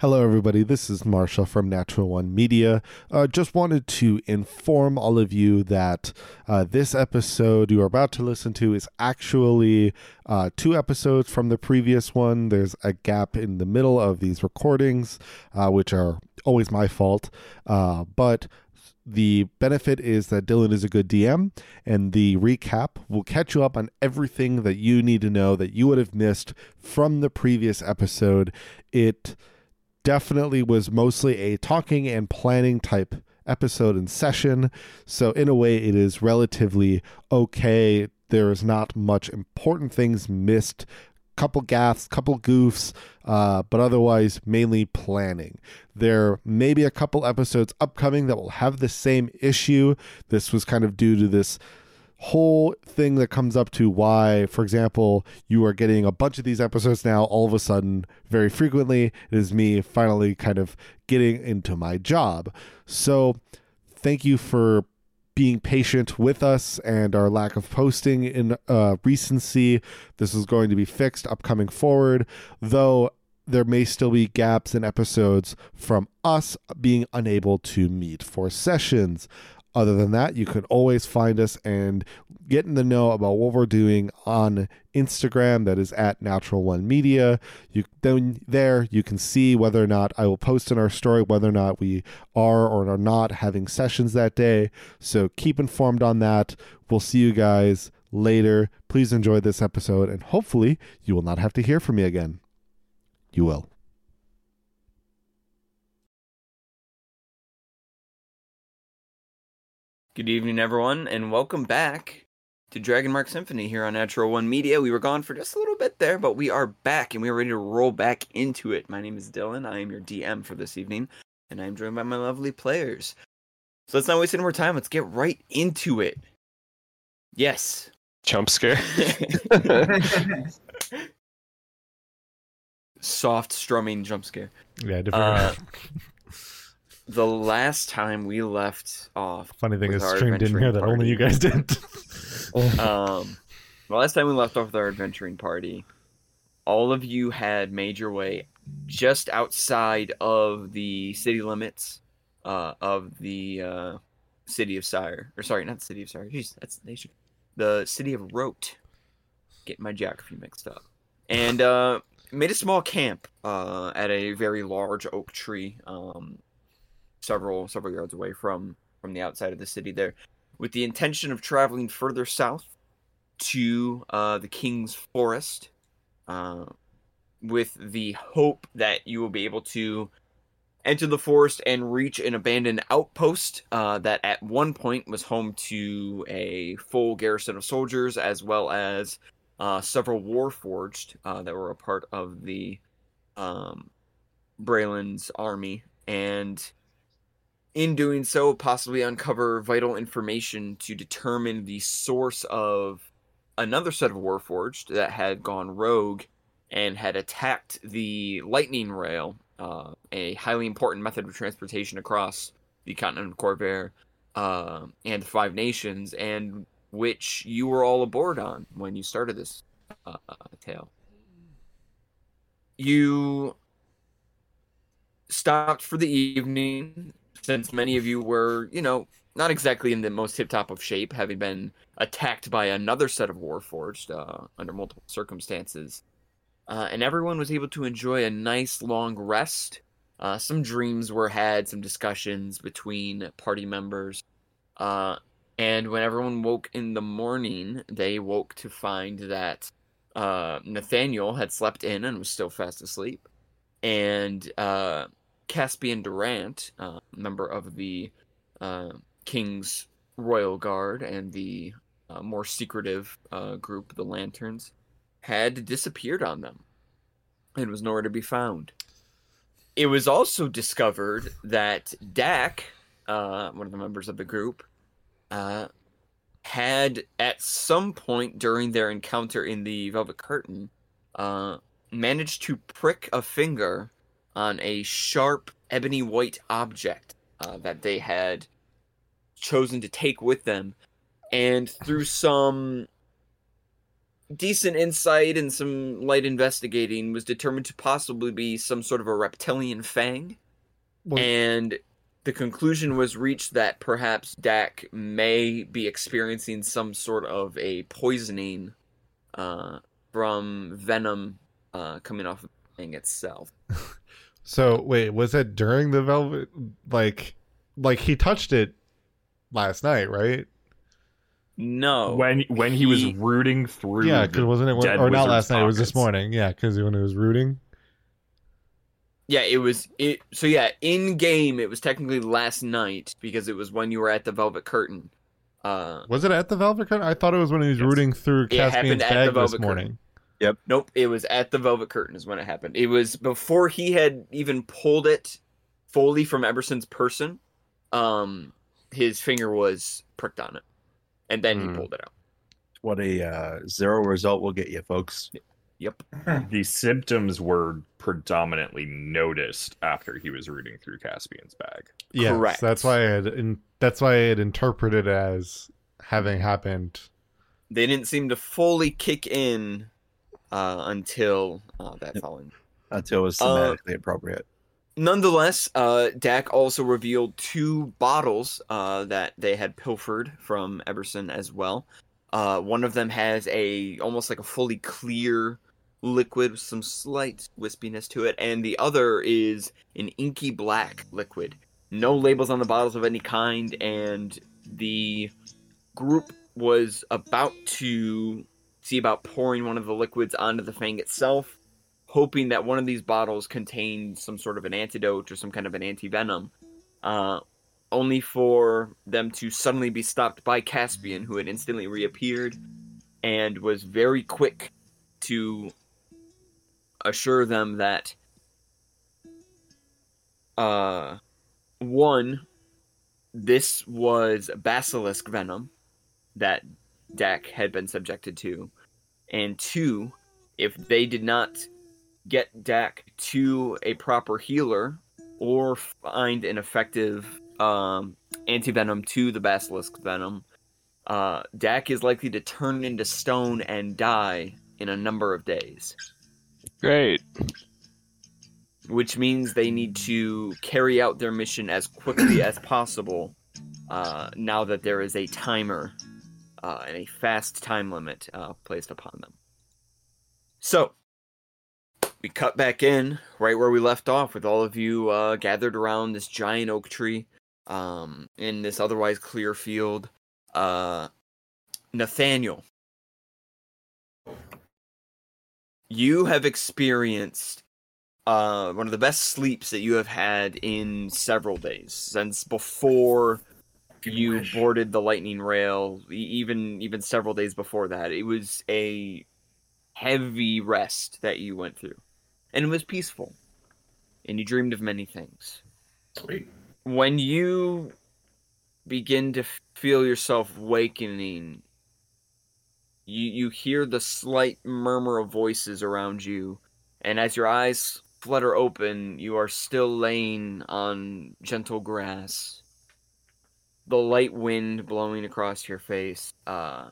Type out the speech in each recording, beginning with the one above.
Hello, everybody. This is Marshall from Natural One Media. Uh, just wanted to inform all of you that uh, this episode you are about to listen to is actually uh, two episodes from the previous one. There's a gap in the middle of these recordings, uh, which are always my fault. Uh, but the benefit is that Dylan is a good DM, and the recap will catch you up on everything that you need to know that you would have missed from the previous episode. It definitely was mostly a talking and planning type episode and session. So, in a way, it is relatively okay. There is not much important things missed. Couple gaffes, couple goofs, uh, but otherwise mainly planning. There may be a couple episodes upcoming that will have the same issue. This was kind of due to this whole thing that comes up to why, for example, you are getting a bunch of these episodes now all of a sudden very frequently. It is me finally kind of getting into my job. So, thank you for being patient with us and our lack of posting in uh, recency. This is going to be fixed upcoming forward, though there may still be gaps in episodes from us being unable to meet for sessions. Other than that, you can always find us and get in the know about what we're doing on Instagram. That is at Natural One Media. You then there you can see whether or not I will post in our story whether or not we are or are not having sessions that day. So keep informed on that. We'll see you guys later. Please enjoy this episode, and hopefully you will not have to hear from me again. You will. Good evening, everyone, and welcome back to Dragon Mark Symphony here on Natural One Media. We were gone for just a little bit there, but we are back and we are ready to roll back into it. My name is Dylan. I am your DM for this evening, and I am joined by my lovely players. So let's not waste any more time. Let's get right into it. Yes. Jump scare. Soft strumming jump scare. Yeah, different. Uh, the last time we left off. Funny thing is, our stream didn't hear that. adventuring Only you guys did. um, the last time we left off with our adventuring party, all of you had made your way just outside of the city limits uh, of the uh, city of Cyre. Or sorry, not the city of Cyre. Jeez, that's the nation. The city of Wroat. Getting my geography mixed up. And uh, made a small camp uh, at a very large oak tree, um, several several yards away from from the outside of the city there with the intention of traveling further south to uh, the King's Forest, uh, with the hope that you will be able to enter the forest and reach an abandoned outpost uh, that at one point was home to a full garrison of soldiers, as well as uh, several warforged uh, that were a part of the um, Breland's army, and in doing so, possibly uncover vital information to determine the source of another set of Warforged that had gone rogue and had attacked the Lightning Rail, uh, a highly important method of transportation across the continent of Khorvaire uh, and the Five Nations, and which you were all aboard on when you started this uh, tale. You stopped for the evening since many of you were, you know, not exactly in the most tip top of shape, having been attacked by another set of Warforged uh, under multiple circumstances. Uh, and everyone was able to enjoy a nice long rest. Uh, some dreams were had, some discussions between party members. Uh, and when everyone woke in the morning, they woke to find that uh, Nathaniel had slept in and was still fast asleep. And uh, Caspian Durant, uh, member of the uh, King's Royal Guard and the uh, more secretive uh, group, the Lanterns, had disappeared on them and was nowhere to be found. It was also discovered that Dak, uh, one of the members of the group, uh, had at some point during their encounter in the Velvet Curtain managed to prick a finger on a sharp ebony white object uh, that they had chosen to take with them. And through some decent insight and some light investigating, was determined to possibly be some sort of a reptilian fang. Well- and the conclusion was reached that perhaps Dak may be experiencing some sort of a poisoning uh, from venom uh, coming off of thing itself. So wait, was it during the velvet? Like, like he touched it last night, right? No. when when he, was rooting through. Yeah, because wasn't it? When, or not wizard's last night? It was this morning. Yeah, because when it was rooting. Yeah, it was it. So yeah, in game, it was technically last night because it was when you were at the Velvet Curtain. Uh, Was it at the Velvet Curtain? I thought it was when he was Yes. rooting through Caspian's bag this morning. Curtain. Morning. nope, it was at the Velvet Curtain is when it happened. It was before he had even pulled it fully from Eberson's person. Um, his finger was pricked on it, and then he Hmm. pulled it out. What a uh, zero result will get you, folks. Yep. The symptoms were predominantly noticed after he was rooting through Caspian's bag. Yes, Correct. that's why I had. In, that's why I had interpreted as having happened. They didn't seem to fully kick in uh, until uh, that Yep. following Until it was Uh, appropriate. Nonetheless, uh, Dak also revealed two bottles uh, that they had pilfered from Eberson as well. Uh, one of them has a almost like a fully clear liquid with some slight wispiness to it, and the other is an inky black liquid. No labels on the bottles of any kind, and the group was about to see about pouring one of the liquids onto the fang itself hoping that one of these bottles contained some sort of an antidote or some kind of an anti-venom uh, only for them to suddenly be stopped by caspian who had instantly reappeared and was very quick to assure them that uh, one this was basilisk venom that Dak had been subjected to and two if they did not get Dak to a proper healer or find an effective um, antivenom to the basilisk venom, uh, Dak is likely to turn into stone and die in a number of days. Great. Which means they need to carry out their mission as quickly as possible uh, now that there is a timer uh, and a fast time limit uh, placed upon them. So, we cut back in right where we left off with all of you uh, gathered around this giant oak tree um, in this otherwise clear field. Uh, Nathaniel, you have experienced uh, one of the best sleeps that you have had in several days since before you boarded the lightning rail even even several days before that. It was a heavy rest that you went through. And it was peaceful. And you dreamed of many things. Sweet. when you begin to feel yourself wakening you you hear the slight murmur of voices around you. And as your eyes flutter open you are still laying on gentle grass the light wind blowing across your face uh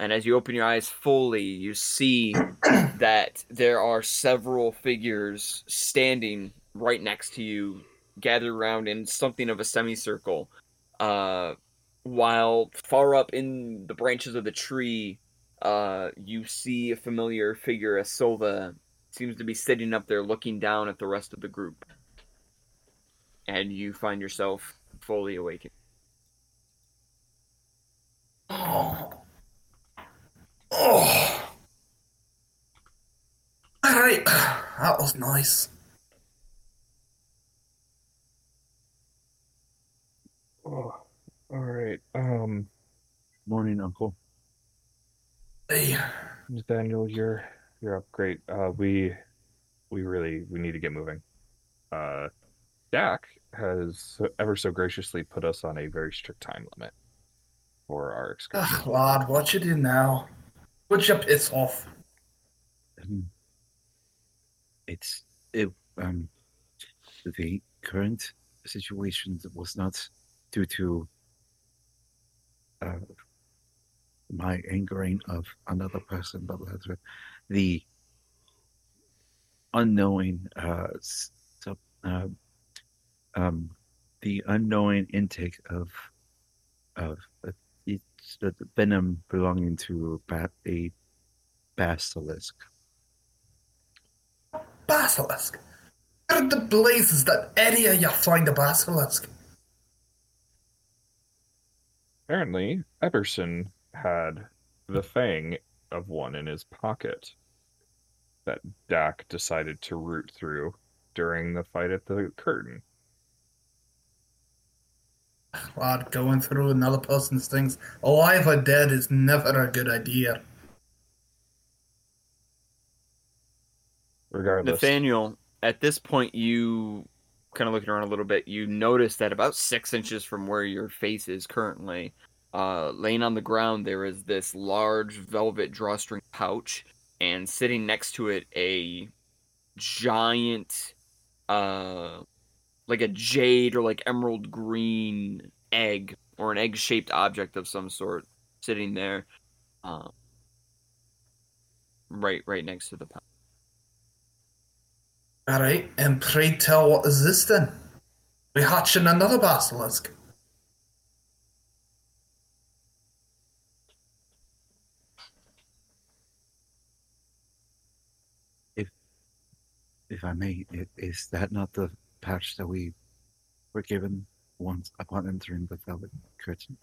and as you open your eyes fully you see that there are several figures standing right next to you gathered around in something of a semicircle uh while far up in the branches of the tree uh you see a familiar figure as Silva seems to be sitting up there looking down at the rest of the group. And you find yourself fully awakened Oh. Oh. Alright. That was nice. Oh, all right. Um, Morning, Uncle. Hey. Daniel, you're you're up. Great. Uh, we we really we need to get moving. Uh, Dak has ever so graciously put us on a very strict time limit for our excursion. Ugh, lad, what you do now? Would you piss off? Um, it's it, um the current situation was not due to uh, my angering of another person, but rather the unknowing, uh, sub- uh, um, the unknowing intake of of the venom belonging to ba- a basilisk. Basilisk. Where in the blazes that area you find a basilisk? Apparently, Eberson had the fang of one in his pocket that Dak decided to root through during the fight at the curtain. Lad, going through another person's things, alive or dead, is never a good idea. Regardless, Nathaniel, at this point, you kind of looking around a little bit, you notice that about six inches from where your face is currently, uh, laying on the ground, there is this large velvet drawstring pouch, and sitting next to it, a giant, uh, like a jade or like emerald green egg or an egg shaped object of some sort sitting there, uh, right, right next to the pouch. Alright, and pray tell, what is this then? We hatching another basilisk. If if I may, is that not the patch that we were given once upon entering the velvet curtain?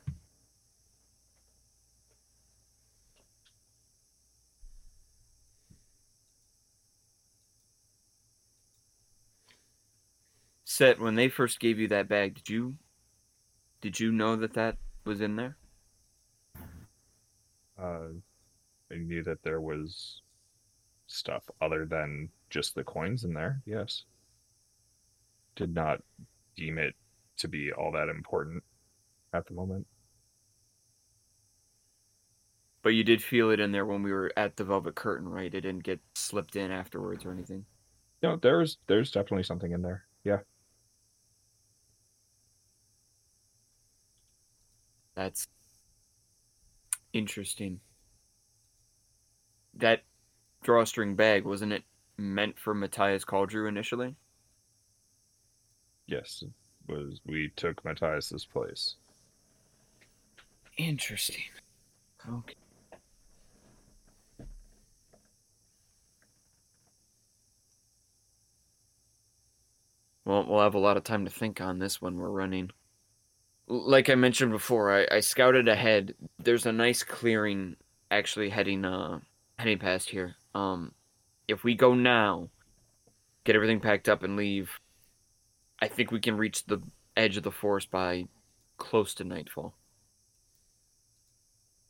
Set when they first gave you that bag, did you did you know that that was in there? uh, I knew that there was stuff other than just the coins in there. Yes, did not deem it to be all that important at the moment. But you did feel it in there when we were at the Velvet Curtain, right? It didn't get slipped in afterwards or anything. No, there's there's definitely something in there. Yeah. That's interesting. That drawstring bag wasn't it meant for Matthias Caldrew initially? Yes, was we took Matthias's place. Interesting. Okay. Well, we'll have a lot of time to think on this when we're running. Like I mentioned before, I, I scouted ahead. There's a nice clearing actually heading uh heading past here. Um, if we go now, get everything packed up and leave, I think we can reach the edge of the forest by close to nightfall.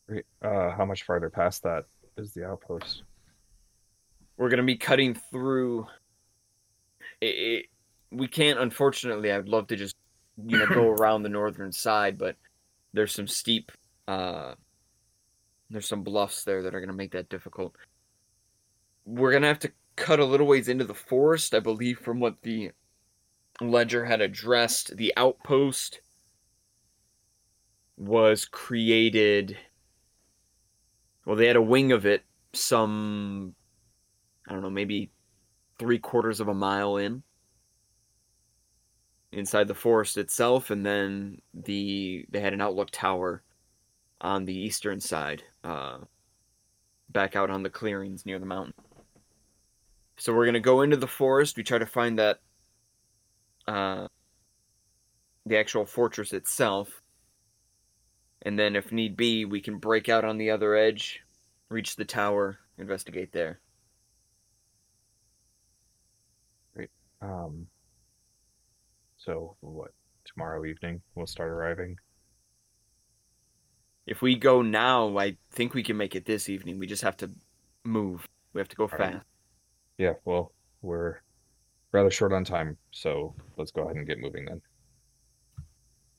Uh, how much farther past that is the outpost? we're gonna be cutting through. It, it, we can't, unfortunately. I'd love to just you know go around the northern side, but there's some steep, uh, there's some bluffs there that are gonna make that difficult. We're gonna have to cut a little ways into the forest, I believe, from what the ledger had addressed. The outpost was created. Well, they had a wing of it some I don't know, maybe three quarters of a mile in inside the forest itself, and then the they had an outlook tower on the eastern side, uh, back out on the clearings near the mountain. So we're gonna go into the forest. We try to find that uh, the actual fortress itself, and then if need be, we can break out on the other edge, reach the tower, investigate there. Um. So what? Tomorrow evening we'll start arriving. If we go now, I think we can make it this evening. We just have to move. We have to go Alright. fast. Yeah. Well, we're rather short on time, so let's go ahead and get moving then.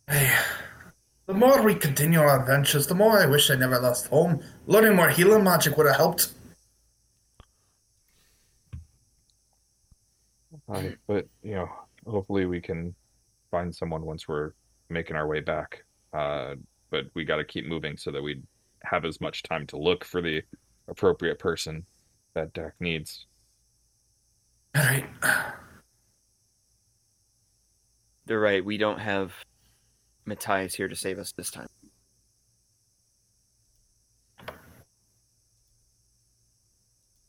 Hey, the more we continue our adventures, the more I wish I never left home. Learning more healing magic would have helped. Alright, but you know, hopefully we can find someone once we're making our way back. Uh, but we got to keep moving so that we have as much time to look for the appropriate person that Dak needs. All right. They're right. We don't have Matthias here to save us this time.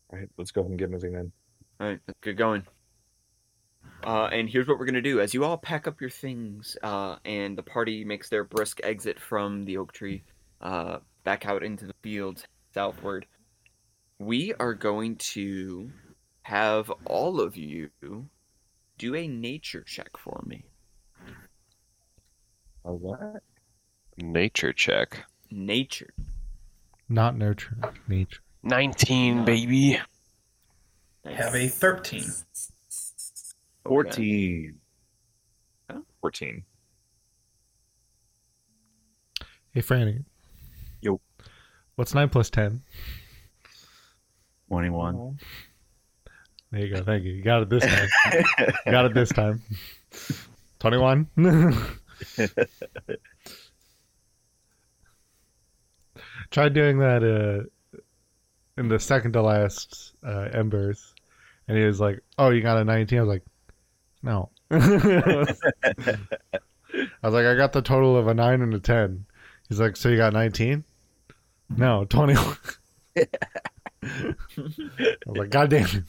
All right, let's go ahead and get moving then. All right, let's get going. Uh, and here's what we're gonna do: as you all pack up your things, uh, and the party makes their brisk exit from the oak tree, uh, back out into the fields southward, we are going to have all of you do a nature check for me. A what? Nature check. Nature. Not nurture, nature. 19, baby. I have a 13. Okay. 14. 14. Hey, Franny. Yo. What's 9 plus 10? 21. There you go. Thank you. You got it this time. you got it this time. 21? Tried doing that uh, in the second to last uh, Embers. And he was like, Oh, you got a 19? I was like, No. I was like, I got the total of a 9 and a 10. He's like, So you got 19? No, 21. I was like, God damn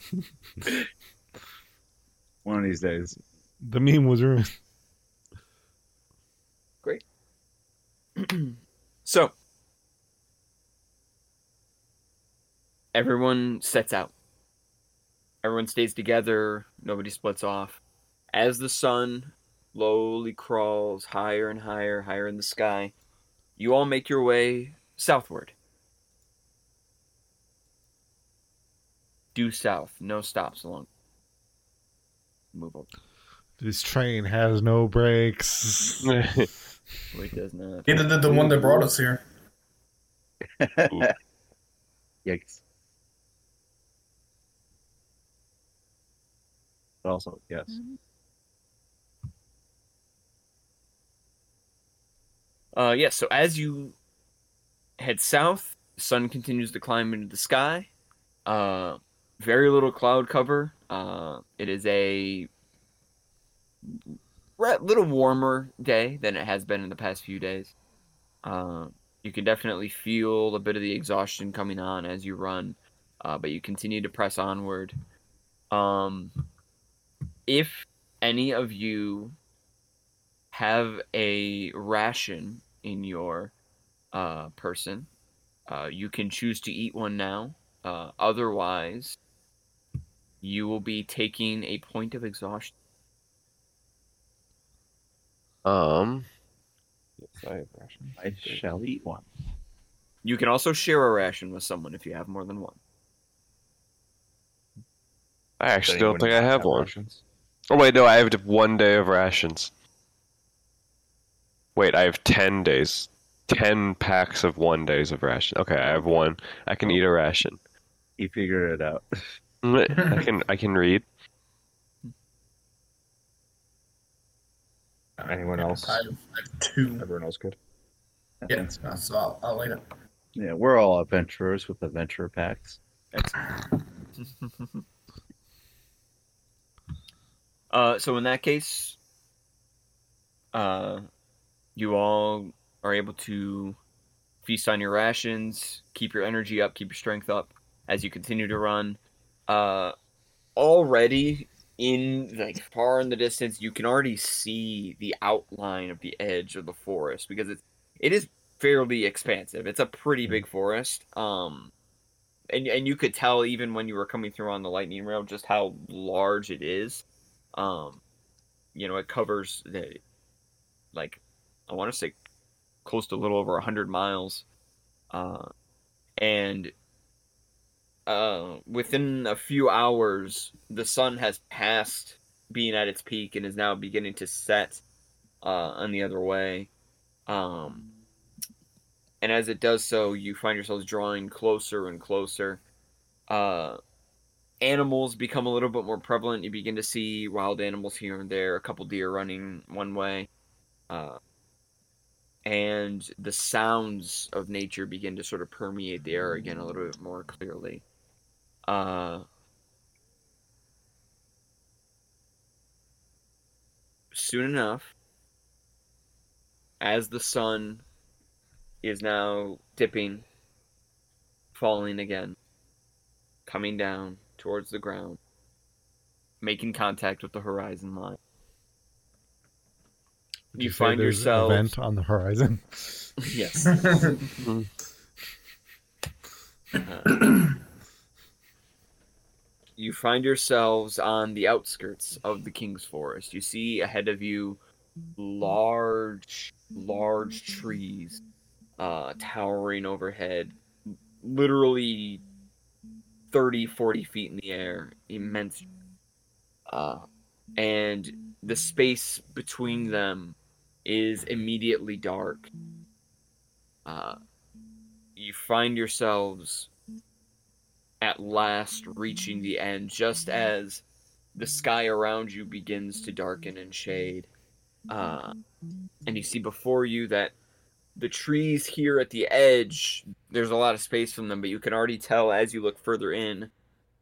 it. One of these days. The meme was ruined. So, everyone sets out. Everyone stays together. Nobody splits off. As the sun slowly crawls higher and higher, higher in the sky, you all make your way southward. Due south. No stops along. Move over. This train has no brakes. Wait, does not. Either did the one that brought us here. Yikes. But also, yes. Uh, yeah, so as you head south, the sun continues to climb into the sky. Uh, very little cloud cover. Uh, it is a re- little warmer day than it has been in the past few days. Uh, you can definitely feel a bit of the exhaustion coming on as you run, uh, but you continue to press onward. Um, if any of you have a ration in your uh, person, uh, you can choose to eat one now. Uh, otherwise, you will be taking a point of exhaustion. Um, Yes, I have rations. I shall eat one. You can also share a ration with someone if you have more than one. I actually don't think I else have one. rations? Oh wait, no, I have one day of rations. Wait, I have ten days, ten packs of one days of ration. Okay, I have one. I can eat a ration. You figure it out. I can I can read. Anyone else? I have, two. Everyone else good? Yeah, so I'll, I'll wait it. Yeah, we're all adventurers with adventurer packs. Uh, so in that case, uh, you all are able to feast on your rations, keep your energy up, keep your strength up as you continue to run. Uh, already in like far in the distance, you can already see the outline of the edge of the forest because it's it is fairly expansive. It's a pretty big forest. Um, and and you could tell even when you were coming through on the lightning rail just how large it is. Um, you know, it covers the like I want to say close to a little over a hundred miles, uh, and uh, within a few hours, the sun has passed being at its peak and is now beginning to set uh, on the other way. Um, and as it does so, you find yourselves drawing closer and closer. Uh, animals become a little bit more prevalent. You begin to see wild animals here and there, a couple deer running one way. Uh, and the sounds of nature begin to sort of permeate the air again a little bit more clearly. Uh, soon enough, as the sun is now dipping, falling again, coming down towards the ground, making contact with the horizon line. Would You say find yourself- event on the horizon. yes. Uh, you find yourselves on the outskirts of the King's Forest. You see ahead of you large, large trees uh, towering overhead, literally 30, 40 feet in the air. Immense. Uh, and the space between them is immediately dark. Uh, you find yourselves at last reaching the end just as the sky around you begins to darken and shade. Uh, and you see before you that the trees here at the edge, there's a lot of space from them, but you can already tell as you look further in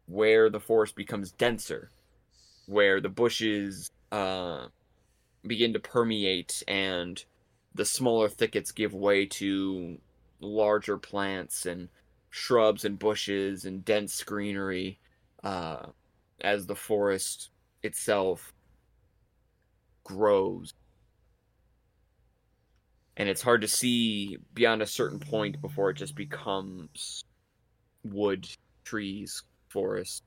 where the forest becomes denser, where the bushes uh, begin to permeate and the smaller thickets give way to larger plants and shrubs and bushes and dense greenery uh, as the forest itself grows. And it's hard to see beyond a certain point before it just becomes wood, trees, forest.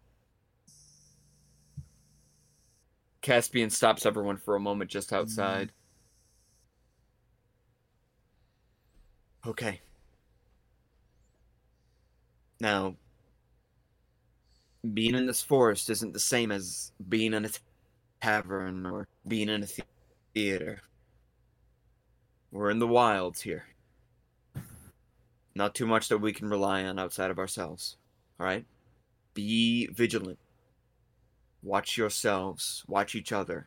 Caspian stops everyone for a moment just outside. Okay. Now, being in this forest isn't the same as being in a tavern or being in a theater. We're in the wilds here. Not too much that we can rely on outside of ourselves. Alright? Be vigilant. Watch yourselves. Watch each other.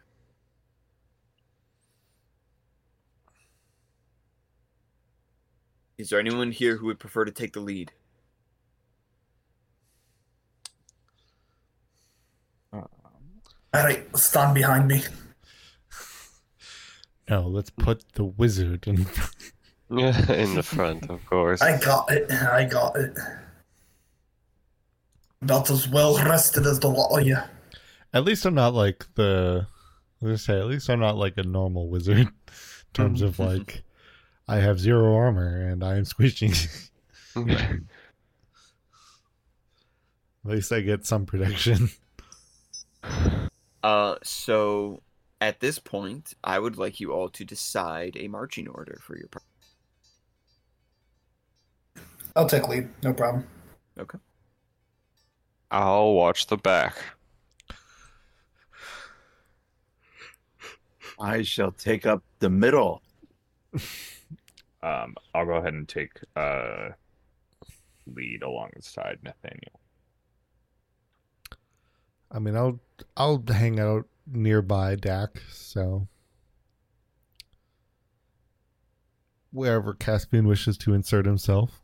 Is there anyone here who would prefer to take the lead? Alright, stand behind me. No, let's put the wizard in. in the front, of course. I got it. I got it. Not as well rested as the lot of you. At least I'm not like the. Let's say, at least I'm not like a normal wizard in terms of mm-hmm. like, I have zero armor and I am squishing. at least I get some protection. Uh, so at this point, I would like you all to decide a marching order for your party. I'll take lead. No problem. Okay. I'll watch the back. I shall take up the middle. Um, I'll go ahead and take uh lead alongside Nathaniel. I mean, I'll I'll hang out nearby Dak, so wherever Caspian wishes to insert himself.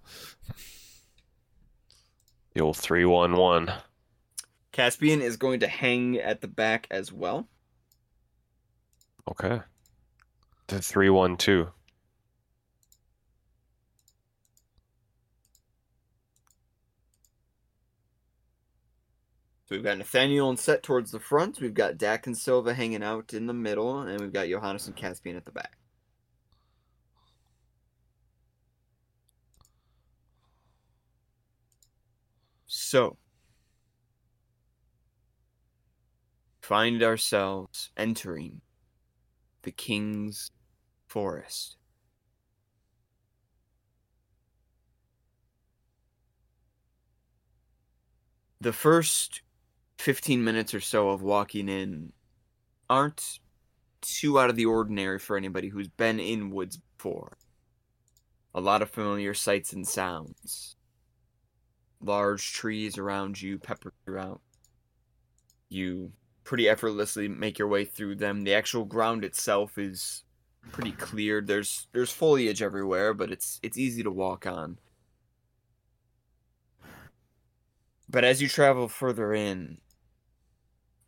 The old 311. Caspian is going to hang at the back as well. Okay. The 312. So we've got Nathaniel and Set towards the front. We've got Dak and Silva hanging out in the middle, and we've got Johannes and Caspian at the back. So, find ourselves entering the King's Forest. The first 15 minutes or so of walking in aren't too out of the ordinary for anybody who's been in woods before. A lot of familiar sights and sounds. Large trees around you, peppered throughout. You pretty effortlessly make your way through them. The actual ground itself is pretty cleared. There's there's foliage everywhere, but it's it's easy to walk on. But as you travel further in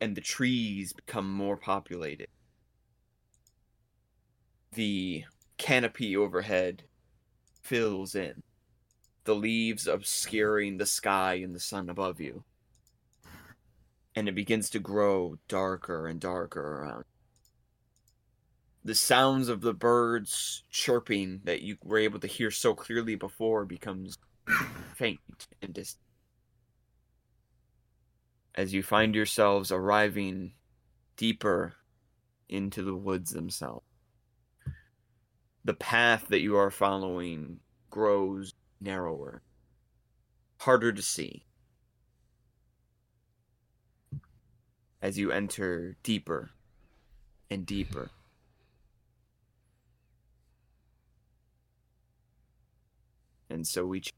and the trees become more populated, the canopy overhead fills in, the leaves obscuring the sky and the sun above you. And it begins to grow darker and darker around. The sounds of the birds chirping that you were able to hear so clearly before becomes faint and distant. As you find yourselves arriving deeper into the woods themselves the path that you are following grows narrower, harder to see. As you enter deeper and deeper. And so we. Ch-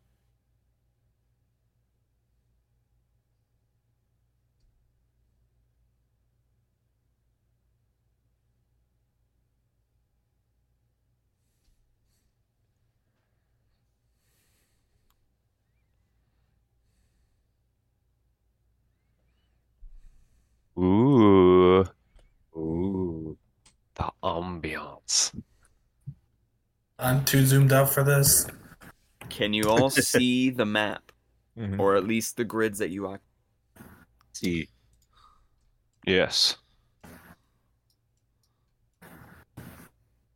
Ooh, Ooh. The ambiance. I'm too zoomed out for this. Can you all see the map? Mhm. Or at least the grids that you occupy? See, Yes.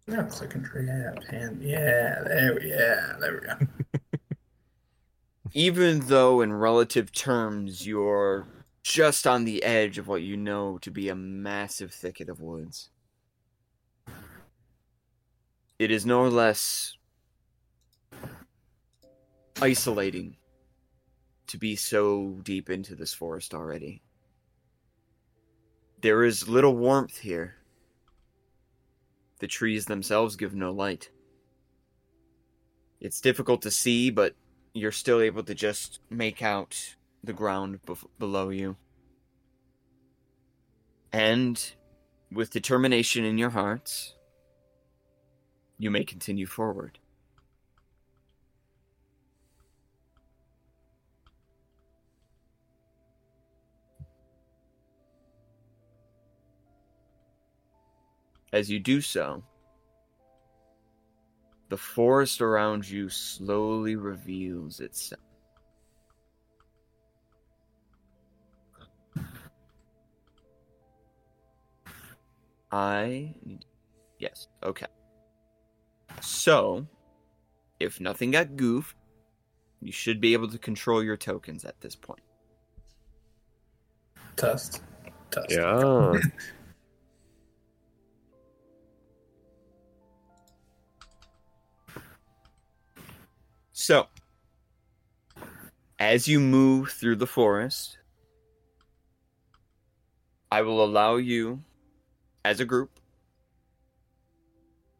Yeah, click and drag. Yeah, pan. Yeah, there we. Yeah, there we go. even though in relative terms you're just on the edge of what you know to be a massive thicket of woods. It is no less isolating to be so deep into this forest already. There is little warmth here. The trees themselves give no light. It's difficult to see, but you're still able to just make out the ground below you. And with determination in your hearts, you may continue forward. As you do so, the forest around you slowly reveals itself. I. Yes, okay. So, if nothing got goofed, you should be able to control your tokens at this point. Test. Test. Yeah. So, as you move through the forest, I will allow you, as a group,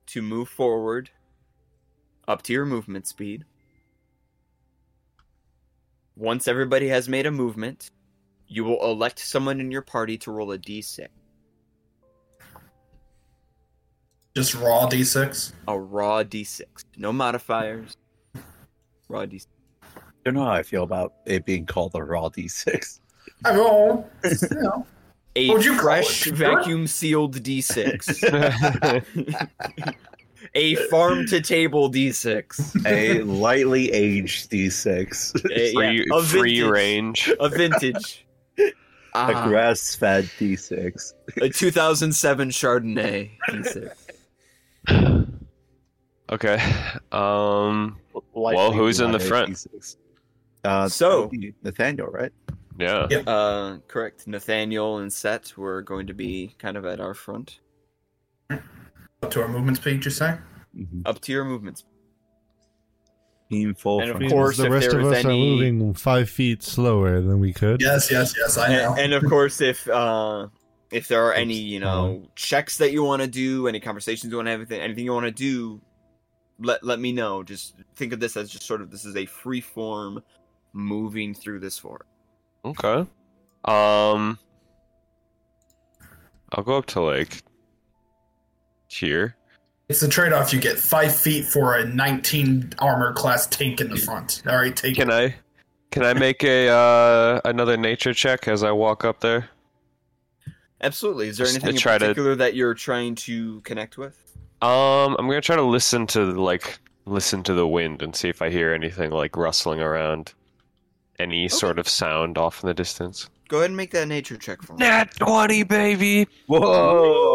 to move forward up to your movement speed. Once everybody has made a movement, you will elect someone in your party to roll a d6. Just raw d6. A raw d6. No modifiers. Raw d6. I don't know how I feel about it being called a raw D6. I roll. You know. A would you call fresh vacuum sealed D6. a farm to table D6. A lightly aged D6. A, free yeah, a free vintage, range. A vintage. A Ah, grass fed D6. a 2007 Chardonnay D6. Okay. Um. Lightly who's in the front? D6. Uh, So- that would be Nathaniel, right? Yeah. Yep. Uh, correct. Nathaniel and Set were going to be kind of at our front. Up to our movement speed, you say? Mm-hmm. Up to your movements. Team full And of from course, the if rest there of was us are moving five feet slower than we could. Yes, yes, yes. I know. And, and of course, if uh, if there are any you know checks that you want to do, any conversations you want to have, anything, anything you want to do, let let me know. Just think of this as just sort of this is a free form moving through this forest. Okay. Um. I'll go up to like here, It's the trade off you get five feet for a 19 armor class tank in the front. All right, take Can it. I can I make a uh, another nature check as I walk up there? Absolutely. Is there Just to anything in try to- particular that you're trying to connect with? Um, I'm gonna try to listen to like listen to the wind and see if I hear anything like rustling around, any sort of sound off in the distance. Go ahead and make that nature check for me. Nat twenty, baby.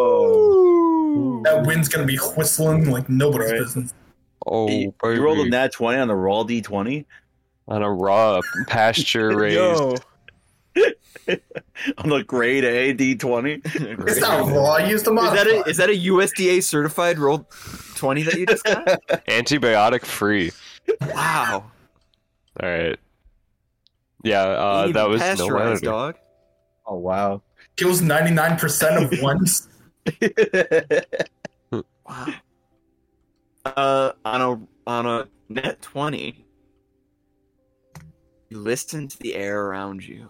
Whoa! That wind's gonna be whistling like nobody's Right. business. Oh, you, baby. you rolled a nat 20 on the raw d20 on a raw pasture raised. On the grade A d20. It's not raw. I used the Is that a is that a USDA certified roll twenty that you just got? Antibiotic free. wow. All right. Yeah, uh, that was no pasteurized, matter. dog. Oh wow. Kills 99% of ones. Wow. Uh, on a on a nat twenty, you listen to the air around you.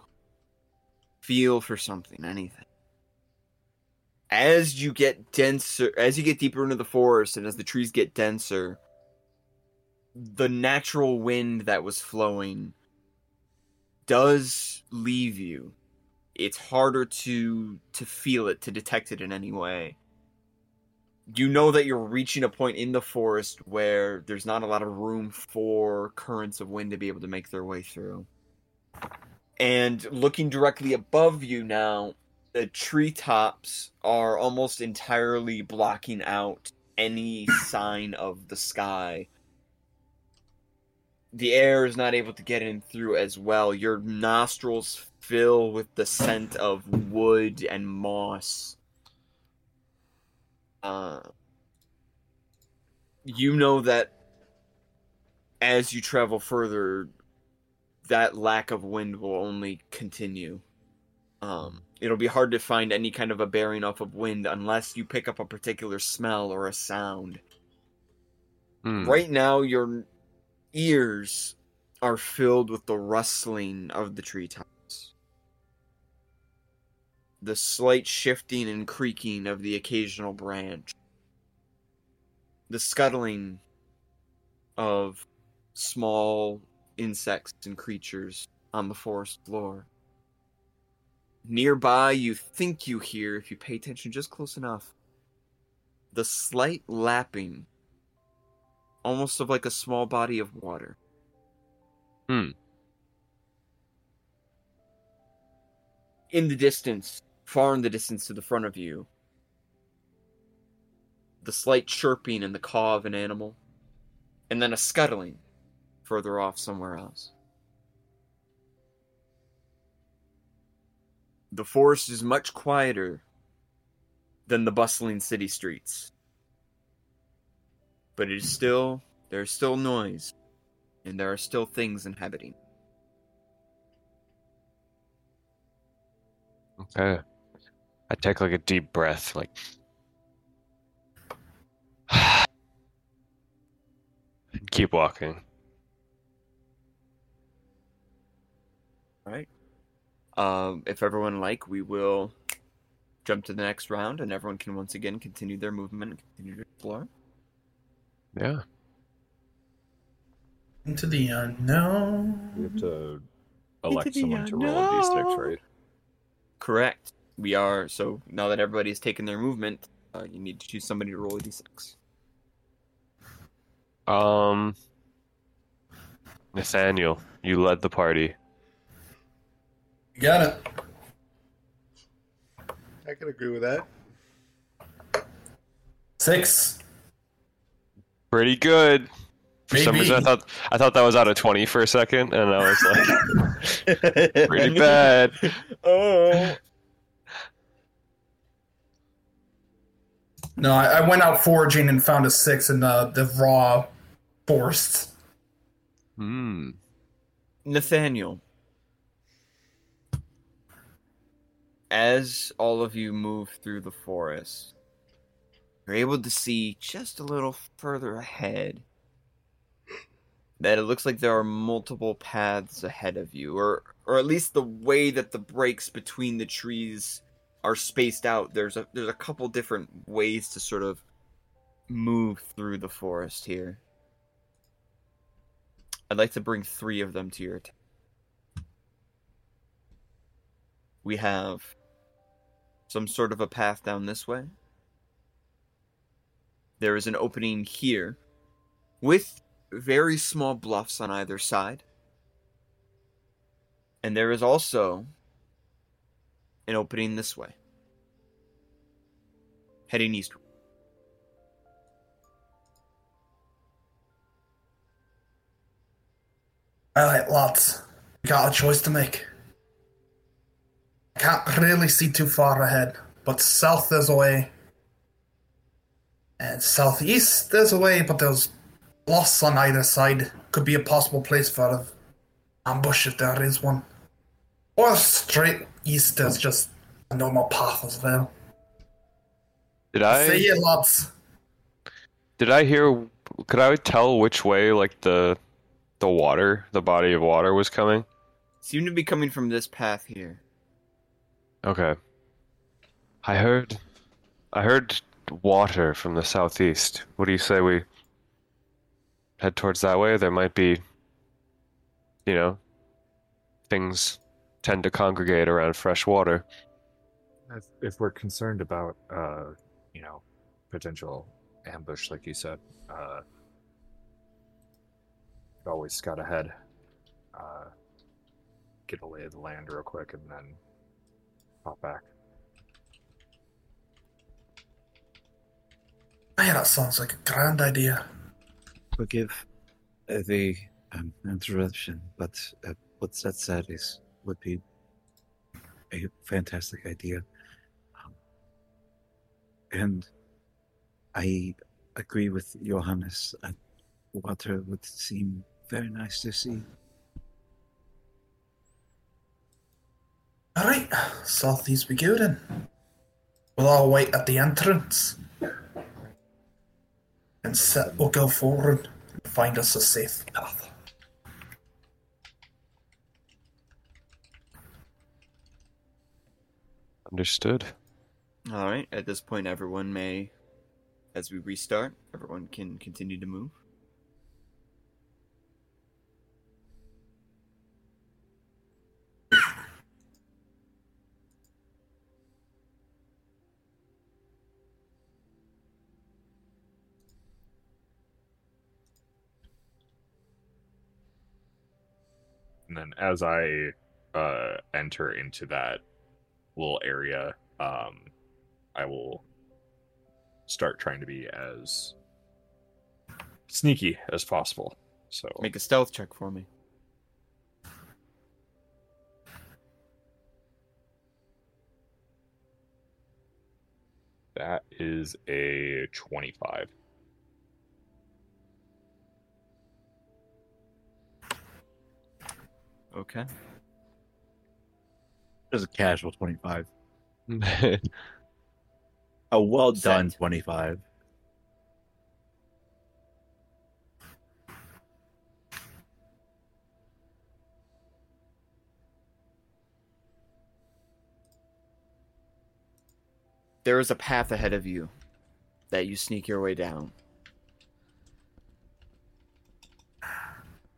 Feel for something, anything. As you get denser, as you get deeper into the forest, and as the trees get denser, the natural wind that was flowing does leave you. It's harder to to feel it, to detect it in any way you know that you're reaching a point in the forest where there's not a lot of room for currents of wind to be able to make their way through. And looking directly above you now, the treetops are almost entirely blocking out any sign of the sky. The air is not able to get in through as well. Your nostrils fill with the scent of wood and moss uh, you know that as you travel further, that lack of wind will only continue. Um, it'll be hard to find any kind of a bearing off of wind unless you pick up a particular smell or a sound. Hmm. Right now, your ears are filled with the rustling of the treetops. The slight shifting and creaking of the occasional branch. The scuttling of small insects and creatures on the forest floor. Nearby, you think you hear, if you pay attention just close enough, the slight lapping almost of like a small body of water. Hmm. In the distance, far in the distance to the front of you, the slight chirping and the caw of an animal, and then a scuttling further off somewhere else. The forest is much quieter than the bustling city streets. But it is still, there's still noise, and there are still things inhabiting. Okay. I take like a deep breath, like. Keep walking. Right. Um, if everyone like, we will jump to the next round, and everyone can once again continue their movement and continue to explore. Yeah. Into the unknown. We have to elect someone to roll a d6, right? Correct. We are so now that everybody's taken their movement, uh, you need to choose somebody to roll a d6. Um. Nathaniel, you led the party. You got it. I can agree with that. Six. Pretty good. For some reason, I thought I thought that was out of twenty for a second, and I was like, pretty bad. Oh. No, I, I went out foraging and found a six in the, the raw forest. Hmm. Nathaniel. As all of you move through the forest, you're able to see just a little further ahead that it looks like there are multiple paths ahead of you, or or at least the way that the breaks between the trees are spaced out. There's a there's a couple different ways to sort of move through the forest here. I'd like to bring three of them to your attention. We have some sort of a path down this way. There is an opening here with very small bluffs on either side. And there is also an opening this way, heading eastward. Alright, lads. We got a choice to make. Can't really see too far ahead, but south is a way. And southeast there's a way, but there's bluffs on either side. Could be a possible place for an ambush if there is one. Or straight east there's just a normal path as well. Did I Say it, lads. did I hear? Could I tell which way like the the water, the body of water was coming? Seemed to be coming from this path here. Okay. I heard I heard water from the southeast. What do you say we head towards that way? There might be you know things tend to congregate around fresh water. If, we're concerned about, uh, you know, potential ambush, like you said, uh, always scout ahead, uh, get a lay of the land real quick, and then pop back. Yeah, that sounds like a grand idea. Forgive uh, the um, interruption, but uh, what that said is would be a fantastic idea. Um, and I agree with Johannes. Uh, water would seem very nice to see. Alright, southeast we go then. We'll all wait at the entrance. And set will go forward and find us a safe path. Understood. All right. At this point, everyone may, as we restart, everyone can continue to move. And then as I uh, enter into that little area, um, I will start trying to be as sneaky as possible. So Make a stealth check for me. that is a 25. Okay. It was a casual 25. A well done 25. There is a path ahead of you that you sneak your way down.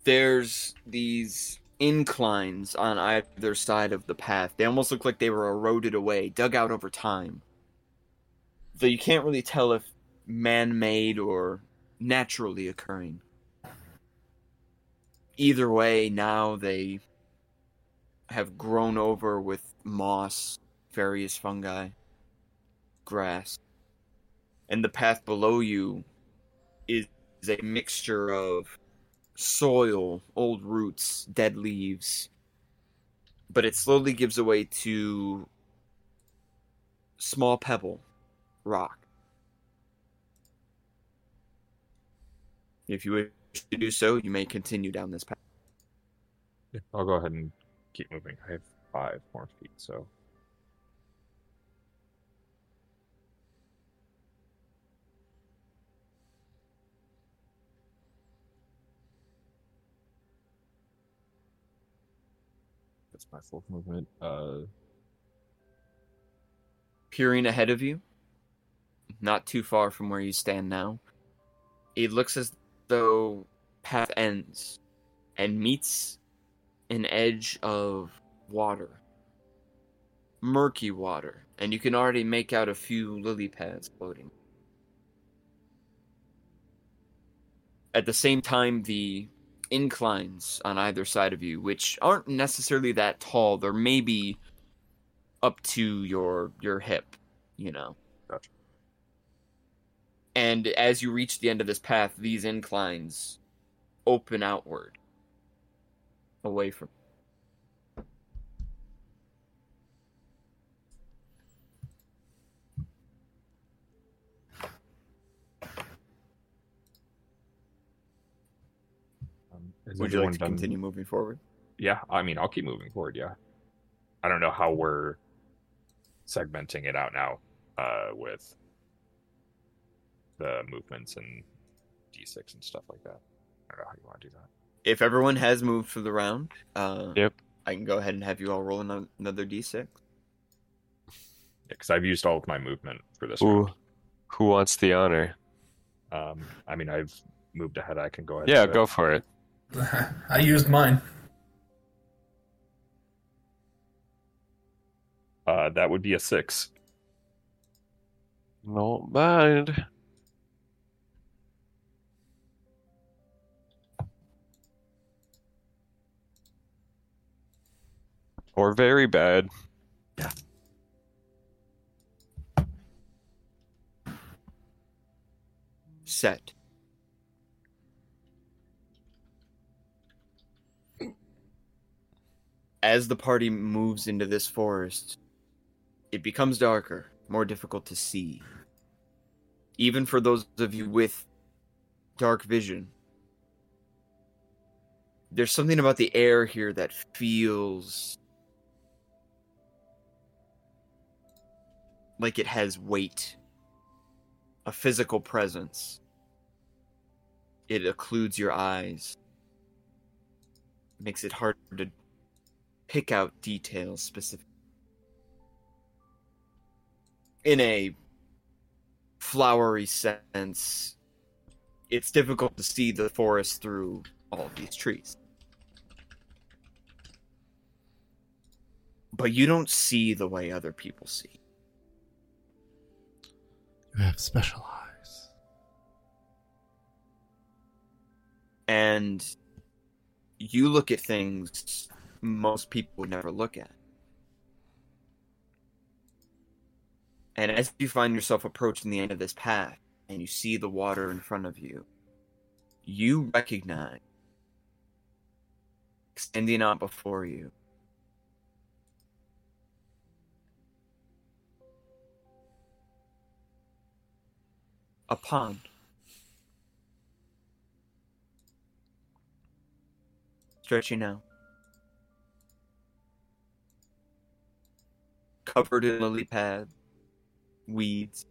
There's these inclines on either side of the path. They almost look like they were eroded away, dug out over time. Though you can't really tell if man made or naturally occurring. Either way, now they have grown over with moss, various fungi grass. And the path below you is a mixture of soil, old roots, dead leaves. But it slowly gives away to small pebble, rock. If you wish to do so, you may continue down this path. I'll go ahead and keep moving. I have five more feet, so that's my fourth movement. Uh, Peering ahead of you, not too far from where you stand now. It looks as though path ends and meets an edge of water. Murky water, and you can already make out a few lily pads floating. At the same time, the inclines on either side of you, which aren't necessarily that tall, they're maybe up to your your hip, you know. Gotcha. And as you reach the end of this path, these inclines open outward away from Um, has Would you like to done- continue moving forward? Yeah, I mean, I'll keep moving forward. Yeah, I don't know how we're segmenting it out now uh, with the movements and d6 and stuff like that. I don't know how you want to do that. If everyone has moved for the round, uh, Yep. I can go ahead and have you all roll another d6. because I've used all of my movement for this Who, round. who wants the honor? Um, I mean, I've moved ahead. I can go ahead. Yeah, and go it. for it. I used mine. Uh, that would be a six. Not bad. Or very bad. Yeah. Set. As the party moves into this forest, it becomes darker, more difficult to see. Even for those of you with dark vision. There's something about the air here that feels like it has weight, a physical presence. It occludes your eyes, makes it hard to pick out details specific. In a flowery sense, it's difficult to see the forest through all of these trees. But you don't see the way other people see. You have special eyes. and you look at things most people would never look at. And as you find yourself approaching the end of this path and you see the water in front of you, you recognize extending out before you a pond. Stretching out. Covered in lily pad, weeds.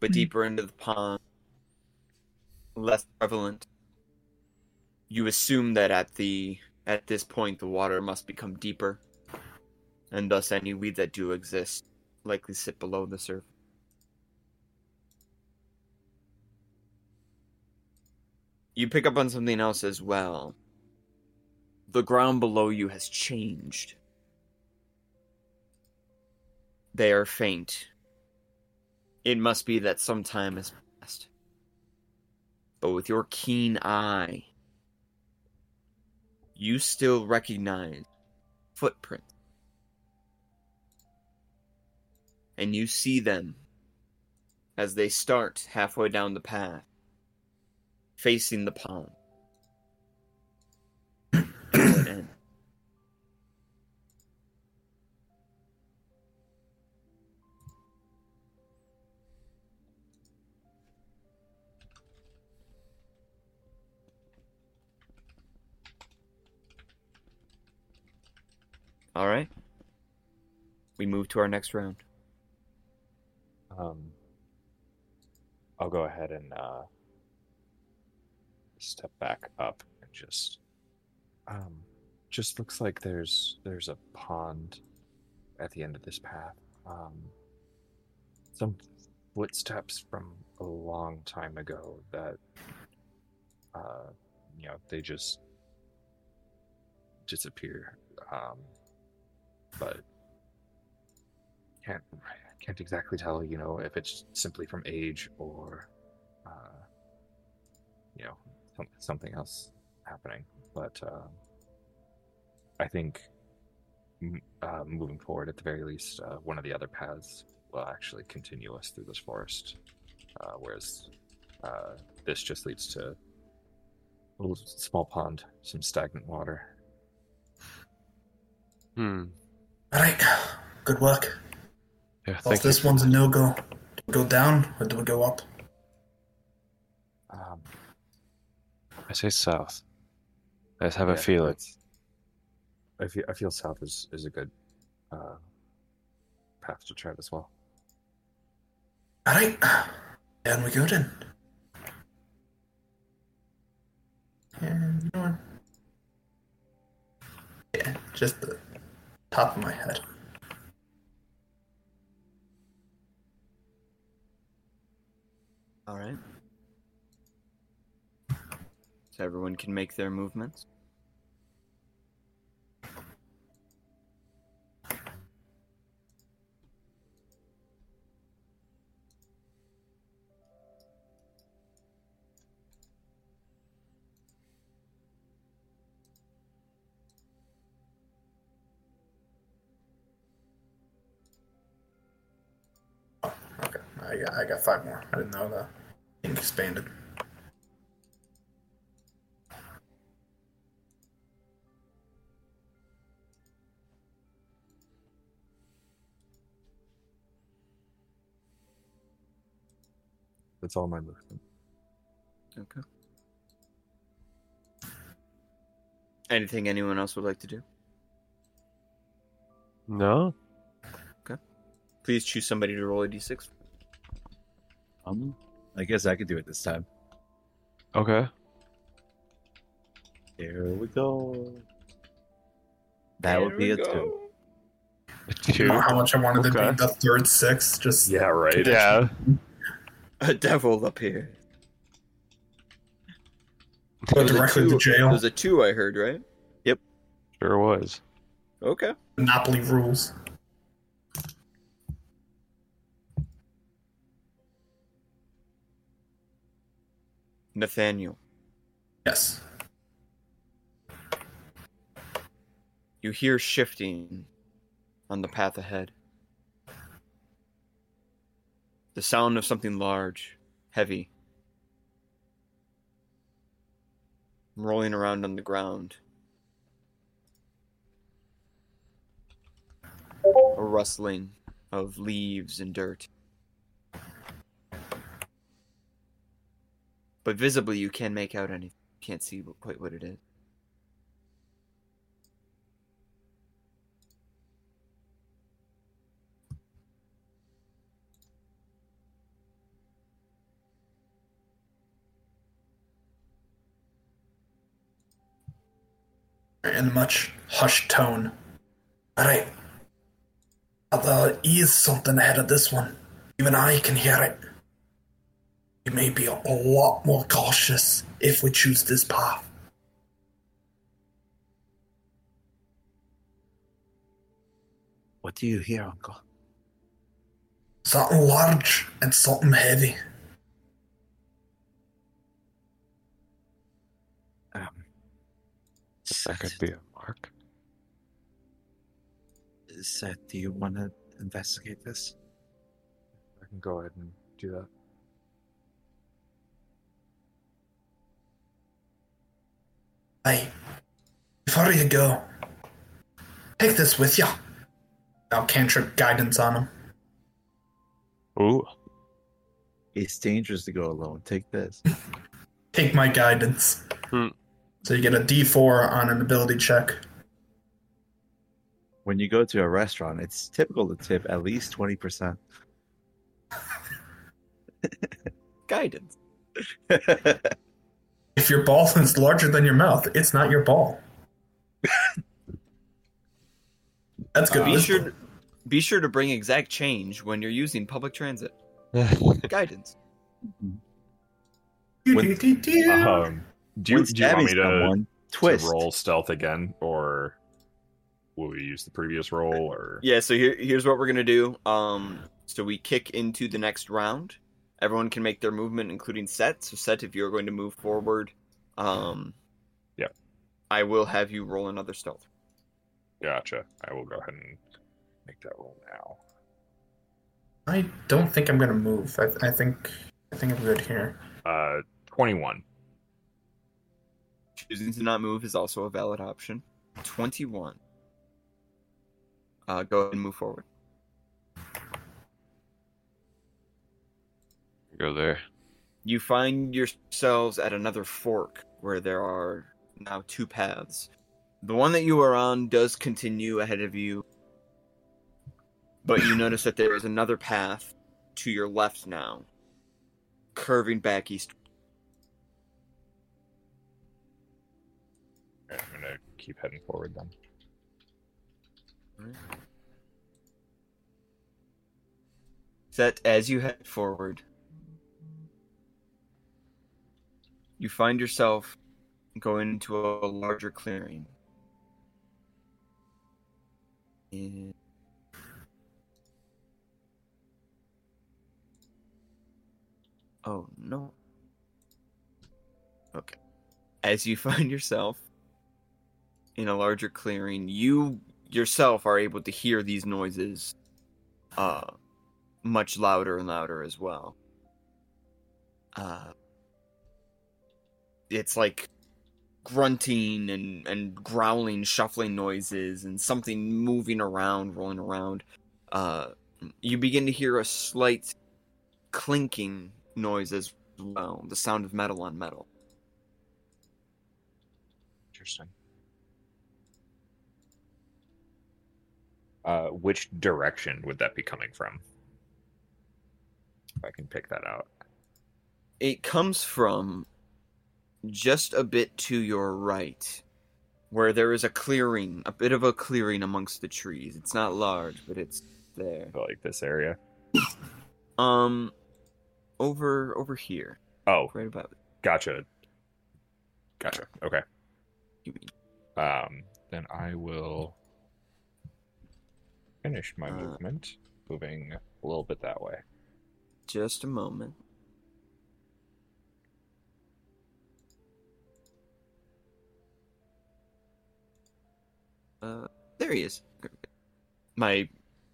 But hmm. deeper into the pond, less prevalent. You assume that at the at this point the water must become deeper, and thus any weeds that do exist likely sit below the surface. you pick up on something else as well. The ground below you has changed. They are faint. It must be that some time has passed. But with your keen eye, you still recognize footprints. And you see them as they start halfway down the path facing the pond. All right. We move to our next round. Um, I'll go ahead and uh, step back up and just um, just looks like there's there's a pond at the end of this path. Um, some footsteps from a long time ago that, uh, you know, they just disappear. Um, but can't can't exactly tell, you know, if it's simply from age or, uh, you know, something else happening. But uh, I think uh, moving forward, at the very least, uh, one of the other paths will actually continue us through this forest, uh, whereas uh, this just leads to a little small pond, some stagnant water. Hmm. All right, good work. Yeah, Well, thank if you. this one's a no go, do we go down or do we go up? Um, I say south. I just have a yeah, feeling. I feel I feel south is is a good uh, path to tread as well. All right, down we go then. And uh, yeah, just the top of my head. All right. So everyone can make their movements. I got I got five more. I didn't know the thing expanded. That's all my movement. Okay. Anything anyone else would like to do? No? Okay. Please choose somebody to roll a d6. Um, I guess I could do it this time. Okay. Here we go. That would be a two. You Two. know how much I wanted to Okay. be the third six. Just Yeah, right. Yeah. A devil up here. go directly to jail. There's a two I heard, right? Yep. Sure was. Okay. Monopoly rules. Nathaniel, Yes. you hear shifting on the path ahead. The sound of something large, heavy, rolling around on the ground. A rustling of leaves and dirt. But visibly, you can make out anything. You can't see quite what it is. in a much hushed tone. Alright. There is something ahead of this one. Even I can hear it. We may be a lot more cautious if we choose this path. What do you hear, Uncle? Something large and something heavy. Um, That could be a mark. Seth, do you want to investigate this? I can go ahead and do that. Hey, before you go, take this with you. I'll cantrip guidance on him. Ooh. It's dangerous to go alone. Take this. Take my guidance. Hmm. So you get a D4 on an ability check. When you go to a restaurant, it's typical to tip at least 20%. Guidance. If your ball is larger than your mouth, it's not your ball. That's good. Be wisdom. sure, be sure to bring exact change when you're using public transit. Guidance. When- Do-do-do-do. Um, do you, do you want me to, someone, to twist. roll stealth again, or will we use the previous roll? Or Yeah, so here, here's what we're gonna do. Um, so we kick into the next round. Everyone can make their movement, including Set. So Set, if you're going to move forward, um, Yep. I will have you roll another stealth. gotcha. I will go ahead and make that roll now. I don't think I'm gonna move. I, I think I think I'm good here. Uh, twenty-one. Choosing to not move is also a valid option. Twenty-one. Uh, go ahead and move forward. Go there. You find yourselves at another fork where there are now two paths. The one that you are on does continue ahead of you, but you notice that there is another path to your left now, curving back east. I'm gonna keep heading forward then. Set as you head forward, you find yourself going into a larger clearing. And Oh no. Okay. As you find yourself in a larger clearing, you yourself are able to hear these noises uh much louder and louder as well. Uh, it's like grunting and, and growling, shuffling noises, and something moving around, rolling around. Uh, you begin to hear a slight clinking noise as well, the sound of metal on metal. Interesting. Uh, which direction would that be coming from? If I can pick that out. It comes from just a bit to your right, where there is a clearing, a bit of a clearing amongst the trees. It's not large, but it's there. I like this area. Um, over over here, Oh, right about. gotcha. Gotcha. Okay. You mean? Um, then I will finish my Uh, movement, moving a little bit that way. Just a moment. There he is. My,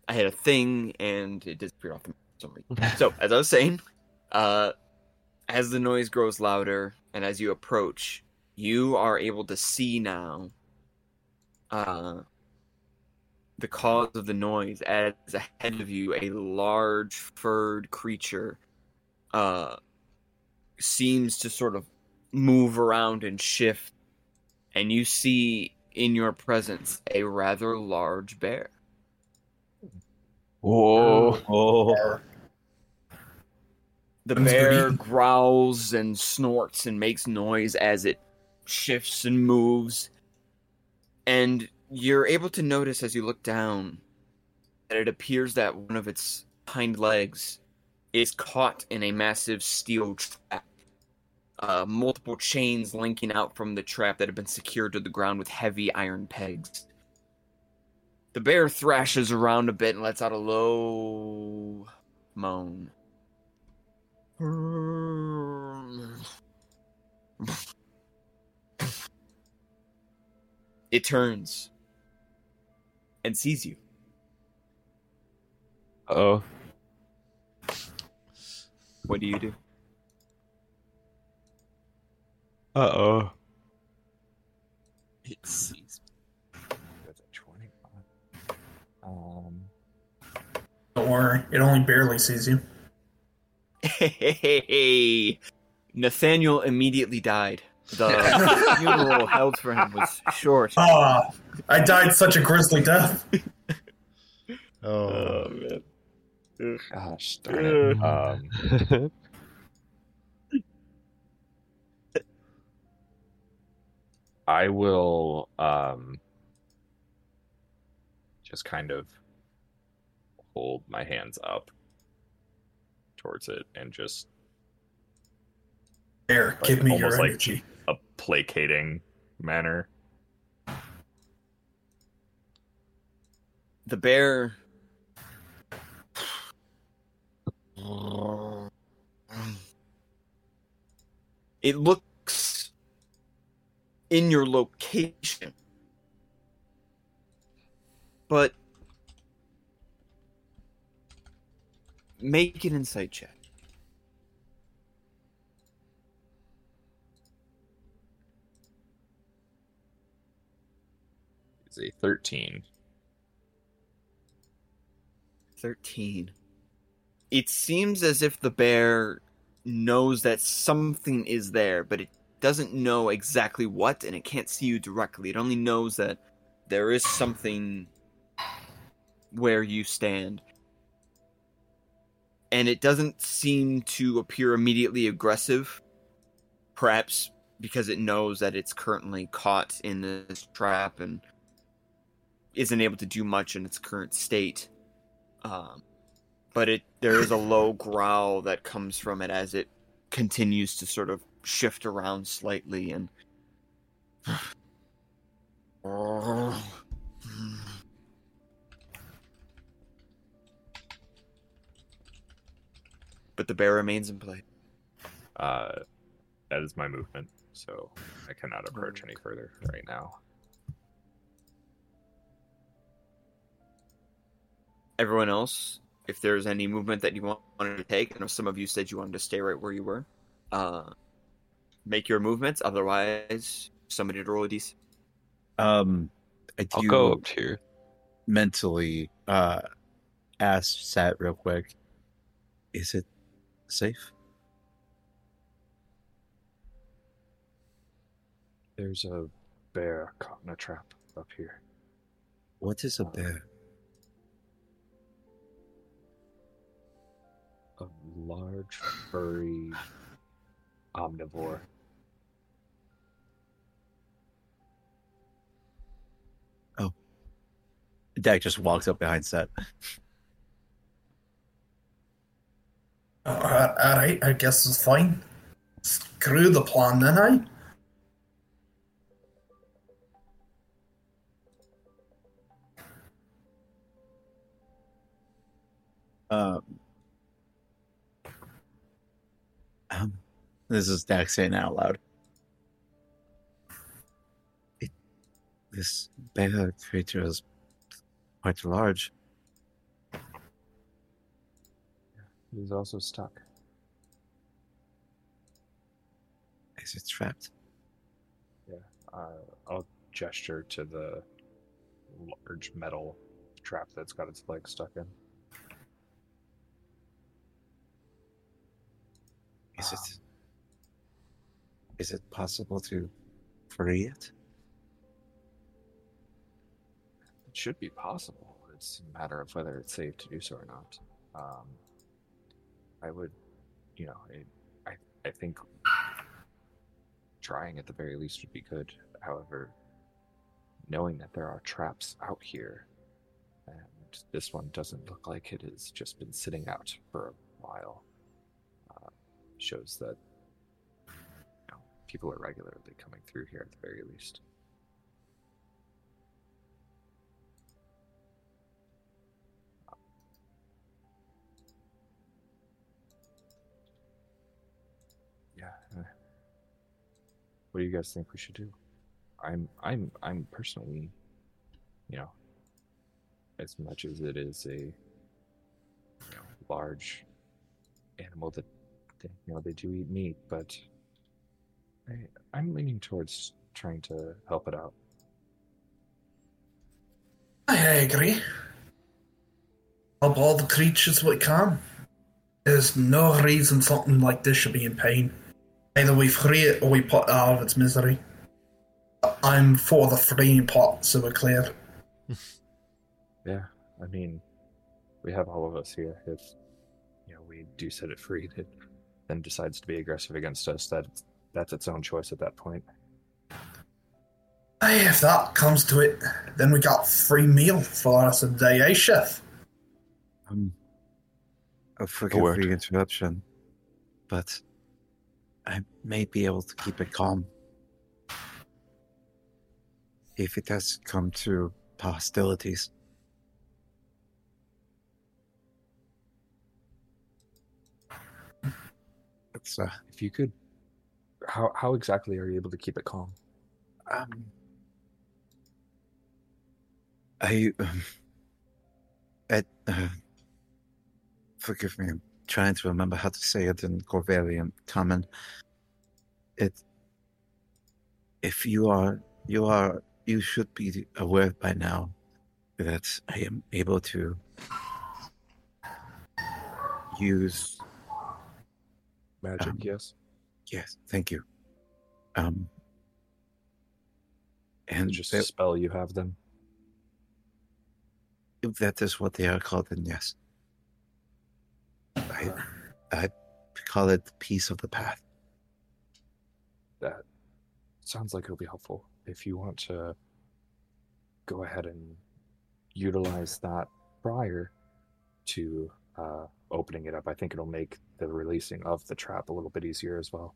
I had a thing and it disappeared off the some reason. so as I was saying, uh, as the noise grows louder and as you approach, you are able to see now. Uh, the cause of the noise as ahead of you a large furred creature uh seems to sort of move around and shift and you see in your presence a rather large bear Whoa. Oh, the bear growls and snorts and makes noise as it shifts and moves and you're able to notice as you look down that it appears that one of its hind legs is caught in a massive steel trap. Uh, multiple chains linking out from the trap that have been secured to the ground with heavy iron pegs. The bear thrashes around a bit and lets out a low moan. It turns and sees you. Oh. What do you do? Uh oh. It sees. That's a 25. Um, Don't worry, it only barely sees you. Hey, Nathaniel immediately died. The funeral held for him was short. Ah, I died such a grisly death. Oh, man. gosh darn it. Um, I will um, just kind of hold my hands up towards it and just Here, Like, give me your almost like- energy. a placating manner. The bear. It looks in your location, but make an insight check. It's a 13. 13. It seems as if the bear knows that something is there, but it doesn't know exactly what, and it can't see you directly. It only knows that there is something where you stand. And it doesn't seem to appear immediately aggressive, perhaps because it knows that it's currently caught in this trap and isn't able to do much in its current state. Um, but it there is a low growl that comes from it as it continues to sort of shift around slightly and but the bear remains in play. Uh, that is my movement, so I cannot approach any further right now. Everyone else, if there's any movement that you want- wanted to take, I know some of you said you wanted to stay right where you were. Uh, make your movements. Otherwise, somebody to roll a d6. Um, I I'll do go up here. mentally uh ask Sat real quick. Is it safe? There's a bear caught in a trap up here. What is a bear? A large, furry omnivore. Dak just walks up behind Sat. Alright, alright, I guess it's fine. Screw the plan then, eh? Um, um, this is Dak saying out loud. It, this bear creature is quite large. He's also stuck. Is it trapped? Uh, I'll gesture to the large metal trap that's got its leg stuck in. Is it? Is it possible to free it? It should be possible. It's a matter of whether it's safe to do so or not. Um, I would, you know, it, I I think trying at the very least would be good. However, knowing that there are traps out here, and this one doesn't look like it has just been sitting out for a while, uh, shows that you know, people are regularly coming through here at the very least. What do you guys think we should do? I'm I'm I'm personally, you know, as much as it is a you know, large animal that they, you know they do eat meat, but I I'm leaning towards trying to help it out. I agree. Help all the creatures we can. There's no reason something like this should be in pain. Either we free it or we put it out of its misery. I'm for the freeing part, so we're clear. Yeah, I mean, we have all of us here. If you know we do set it free, it then decides to be aggressive against us. That that's its own choice at that point. Hey, if that comes to it, then we got free meal for us rest of the day, eh, chef? Um, uh, forgive word. the interruption, but I may be able to keep it calm. If it does come to hostilities. It's uh, If you could, how how exactly are you able to keep it calm? um, I, um, at, uh, forgive me, I'm trying to remember how to say it in Khorvairian common. It, if you are, you are, you should be aware by now that I am able to use, Magic, Um, yes. yes, thank you. Um, and just spell you have them. If that is what they are called, then yes. I, I call it the piece of the path. That sounds like it'll be helpful. If you want to go ahead and utilize that prior to uh, opening it up, I think it'll make the releasing of the trap a little bit easier as well.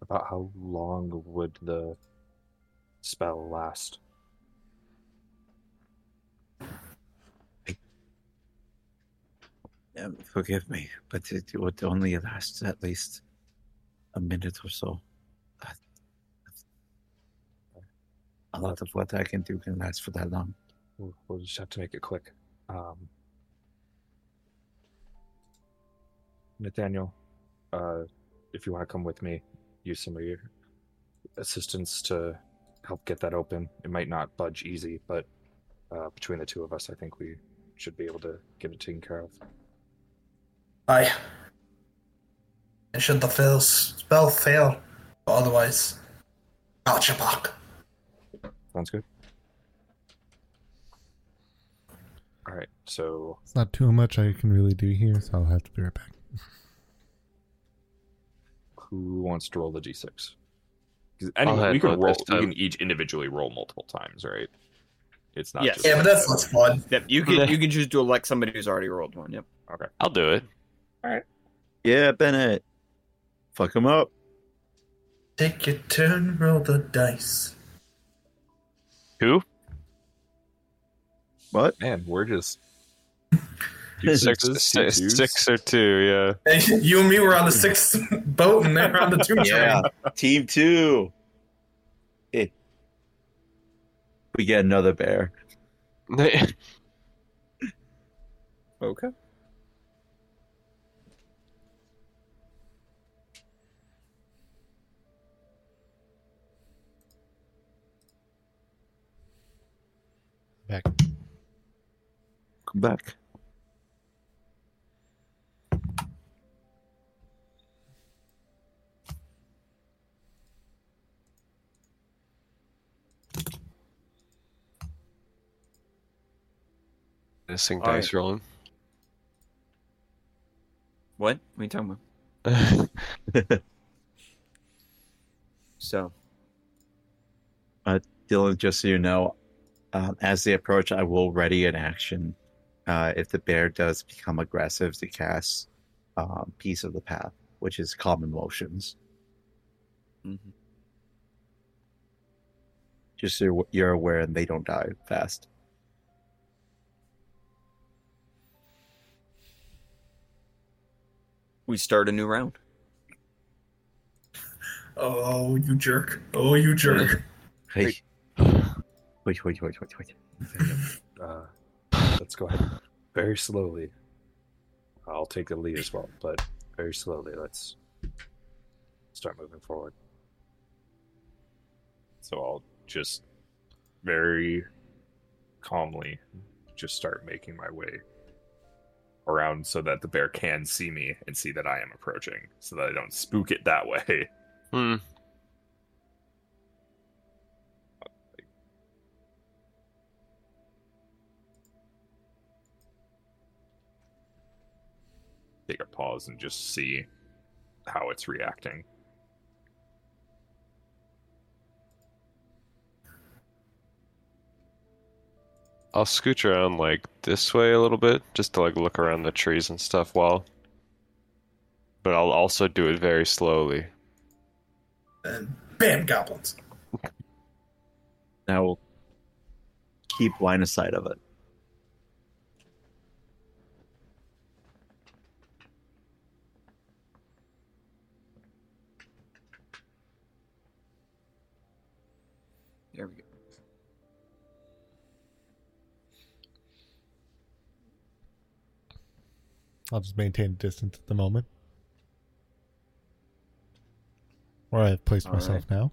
About how long would the spell last? Um, forgive me, but it would only last at least a minute or so. A lot of what I can do can last for that long. We'll, just have to make it quick. Um, Nathaniel, uh, if you want to come with me, use some of your assistance to help get that open. It might not budge easy, but uh, between the two of us, I think we should be able to get it taken care of. Aye. And should the fail spell fail, but otherwise, got your back. Sounds good. All right, so It's not too much I can really do here, so I'll have to be right back. who wants to roll the d6? Because I'll we handle can it roll. this We time. can each individually roll multiple times, right? It's not Yes. just Yeah, but that's less fun. Yep, you can you can choose to elect somebody who's already rolled one. Yep. Okay. I'll do it. Yeah, Bennett. Fuck him up. Take your turn, roll the dice. Who? What? Man, we're just Six, Two six, twos? six or two, yeah. Hey, you and me were on the sixth boat, and they're on the two. Yeah, team two. It. We get another bear. okay. Back. Come back. Missing All dice rolling. What? What are you talking about? So uh, Dylan, just so you know, um, as they approach, I will ready an action. Uh, if the bear does become aggressive to cast um, piece of the path, which is common motions. mhm. Just so you're- you're aware and they don't die fast. we start a new round. Oh, you jerk. Oh, you jerk. Hey. Wait, wait, wait, wait, wait. Uh, let's go ahead. Very slowly. I'll take the lead as well, but very slowly. Let's start moving forward. So I'll just very calmly just start making my way around so that the bear can see me and see that I am approaching, so that I don't spook it that way. Hmm. Take pause and just see how it's reacting. I'll scooch around like this way a little bit just to like look around the trees and stuff while but I'll also do it very slowly. And bam, goblins. Now we'll keep line of sight of it. I'll just maintain distance at the moment. Where I've placed All myself now.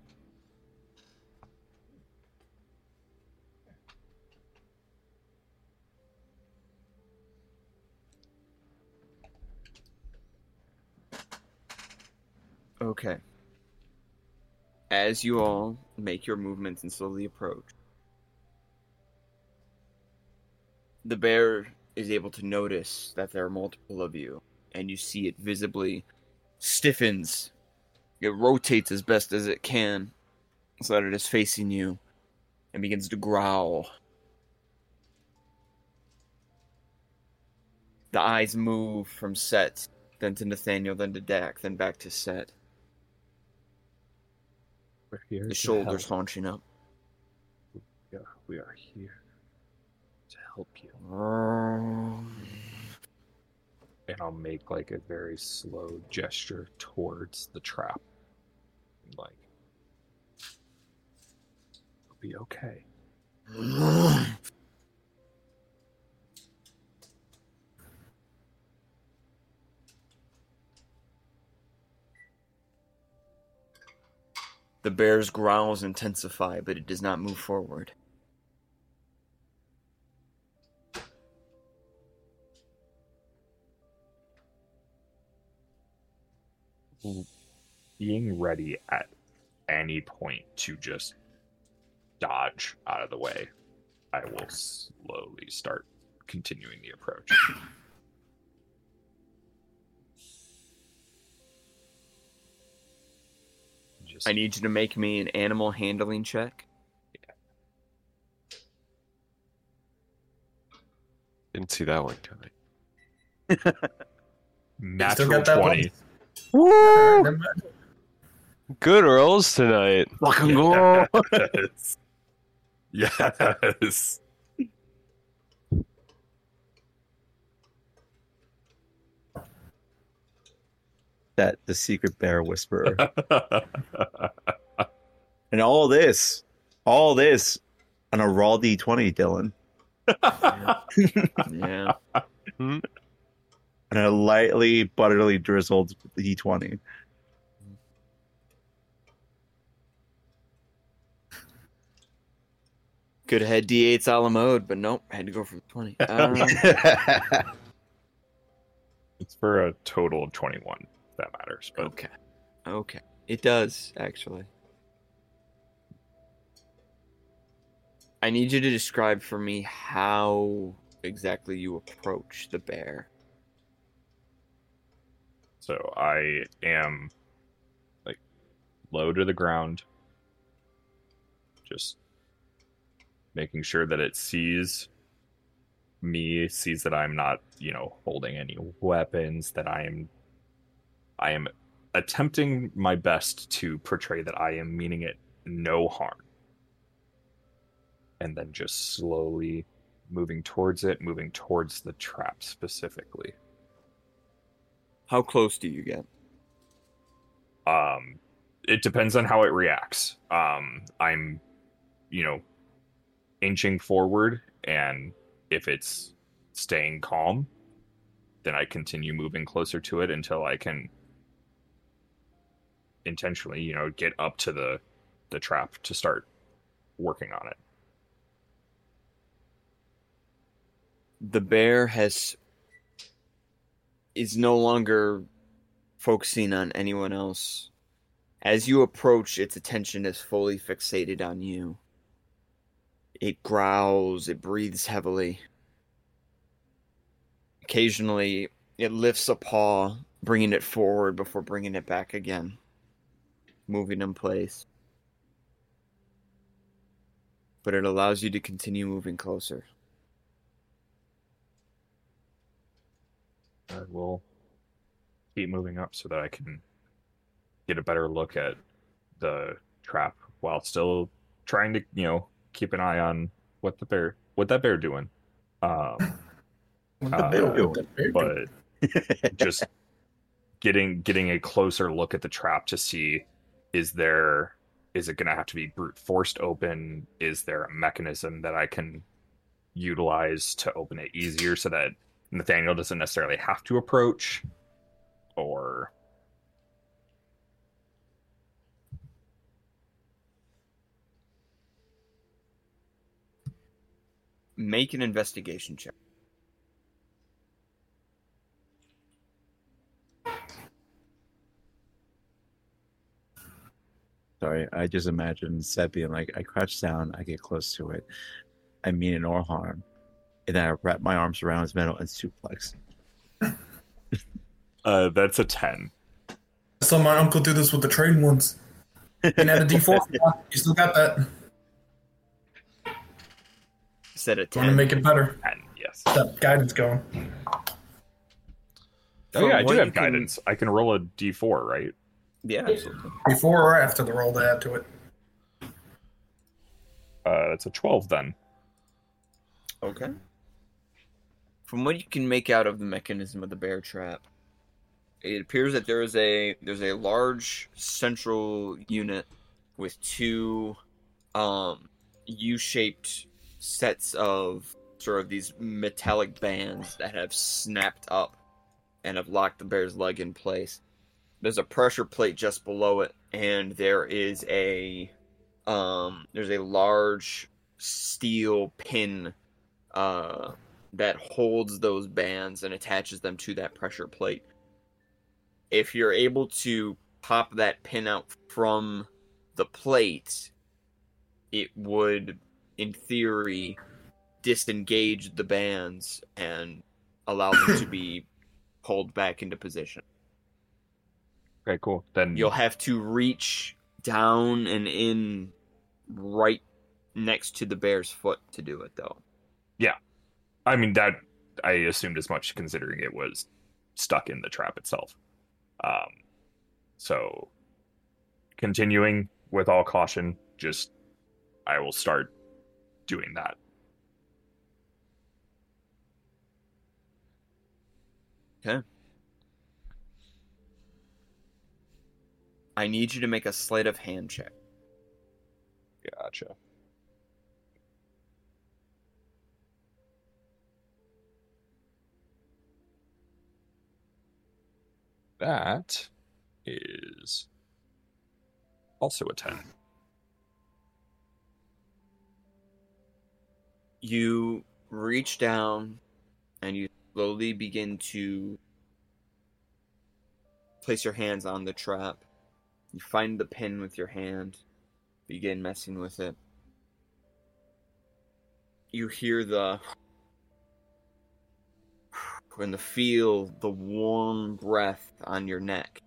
Okay. As you all make your movements and slowly approach, the bear is able to notice that there are multiple of you, and you see it visibly stiffens. It rotates as best as it can so that it is facing you and begins to growl. The eyes move from Set, then to Nathaniel, then to Dak, then back to Set. We're here. The shoulders help. haunching up. Yeah, we are here to help you. And I'll make like a very slow gesture towards the trap. Like, it'll be okay. The bear's growls intensify, but it does not move forward. Being ready at any point to just dodge out of the way, I will slowly start continuing the approach. Just I need you to make me an animal handling check. Didn't see that one coming. Natural got 20. Woo! Good rolls tonight. Fucking go! Yes. yes. That the secret bear whisperer. and all this, all this on a raw D20, Dylan. Yeah. Hmm? And a lightly butterly drizzled D20. Could have had D8s a la mode, but nope, had to go for 20. Um, it's for a total of 21, if that matters. But okay. Okay. It does, actually. I need you to describe for me how exactly you approach the bear. So I am like low to the ground, just making sure that it sees me, sees that I'm not, you know, holding any weapons, that I am I am attempting my best to portray that I am meaning it no harm. And then just slowly moving towards it, moving towards the trap specifically. How close do you get? um it depends on how it reacts um i'm you know inching forward and if it's staying calm then i continue moving closer to it until i can intentionally you know get up to the the trap to start working on it the bear has is no longer focusing on anyone else. As you approach, its attention is fully fixated on you. It growls, it breathes heavily. Occasionally, it lifts a paw, bringing it forward before bringing it back again, moving in place. But it allows you to continue moving closer. I will keep moving up so that I can get a better look at the trap while still trying to, you know, keep an eye on what the bear, what that bear doing. Um, What the Uh, bear- what the bear do? but just getting getting a closer look at the trap to see is there is it going to have to be brute forced open is there a mechanism that i can utilize to open it easier so that nathaniel doesn't necessarily have to approach or Make an investigation check. Sorry, I just imagine Seth being like, I crouch down, I get close to it, I mean it no harm, and then I wrap my arms around his middle and suplex. uh that's a 10 I saw my uncle do this with the train once. You can add a D4. You still got that. Set a Want to 10. make it better? 10 yes That guidance going. oh yeah i do have you can- guidance i can roll a d4 right Yeah, absolutely. Before or after the roll to add to it. uh it's a 12 then Okay. From what you can make out of the mechanism of the bear trap, it appears that there is a there's a large central unit with two um U-shaped sets of sort of these metallic bands that have snapped up and have locked the bear's leg in place. There's a pressure plate just below it and there is a um there's a large steel pin uh, that holds those bands and attaches them to that pressure plate. If you're able to pop that pin out from the plate, it would, in theory, disengage the bands and allow them to be pulled back into position. okay cool then You'll have to reach down and in right next to the bear's foot to do it, though. I mean that I assumed as much considering it was stuck in the trap itself. Um so continuing with all caution, just I will start doing that. Okay. I need you to make a sleight of hand check. Gotcha. That is also a 10. You reach down and you slowly begin to place your hands on the trap. You find the pin with your hand, begin messing with it. You hear the and the feel the warm breath on your neck.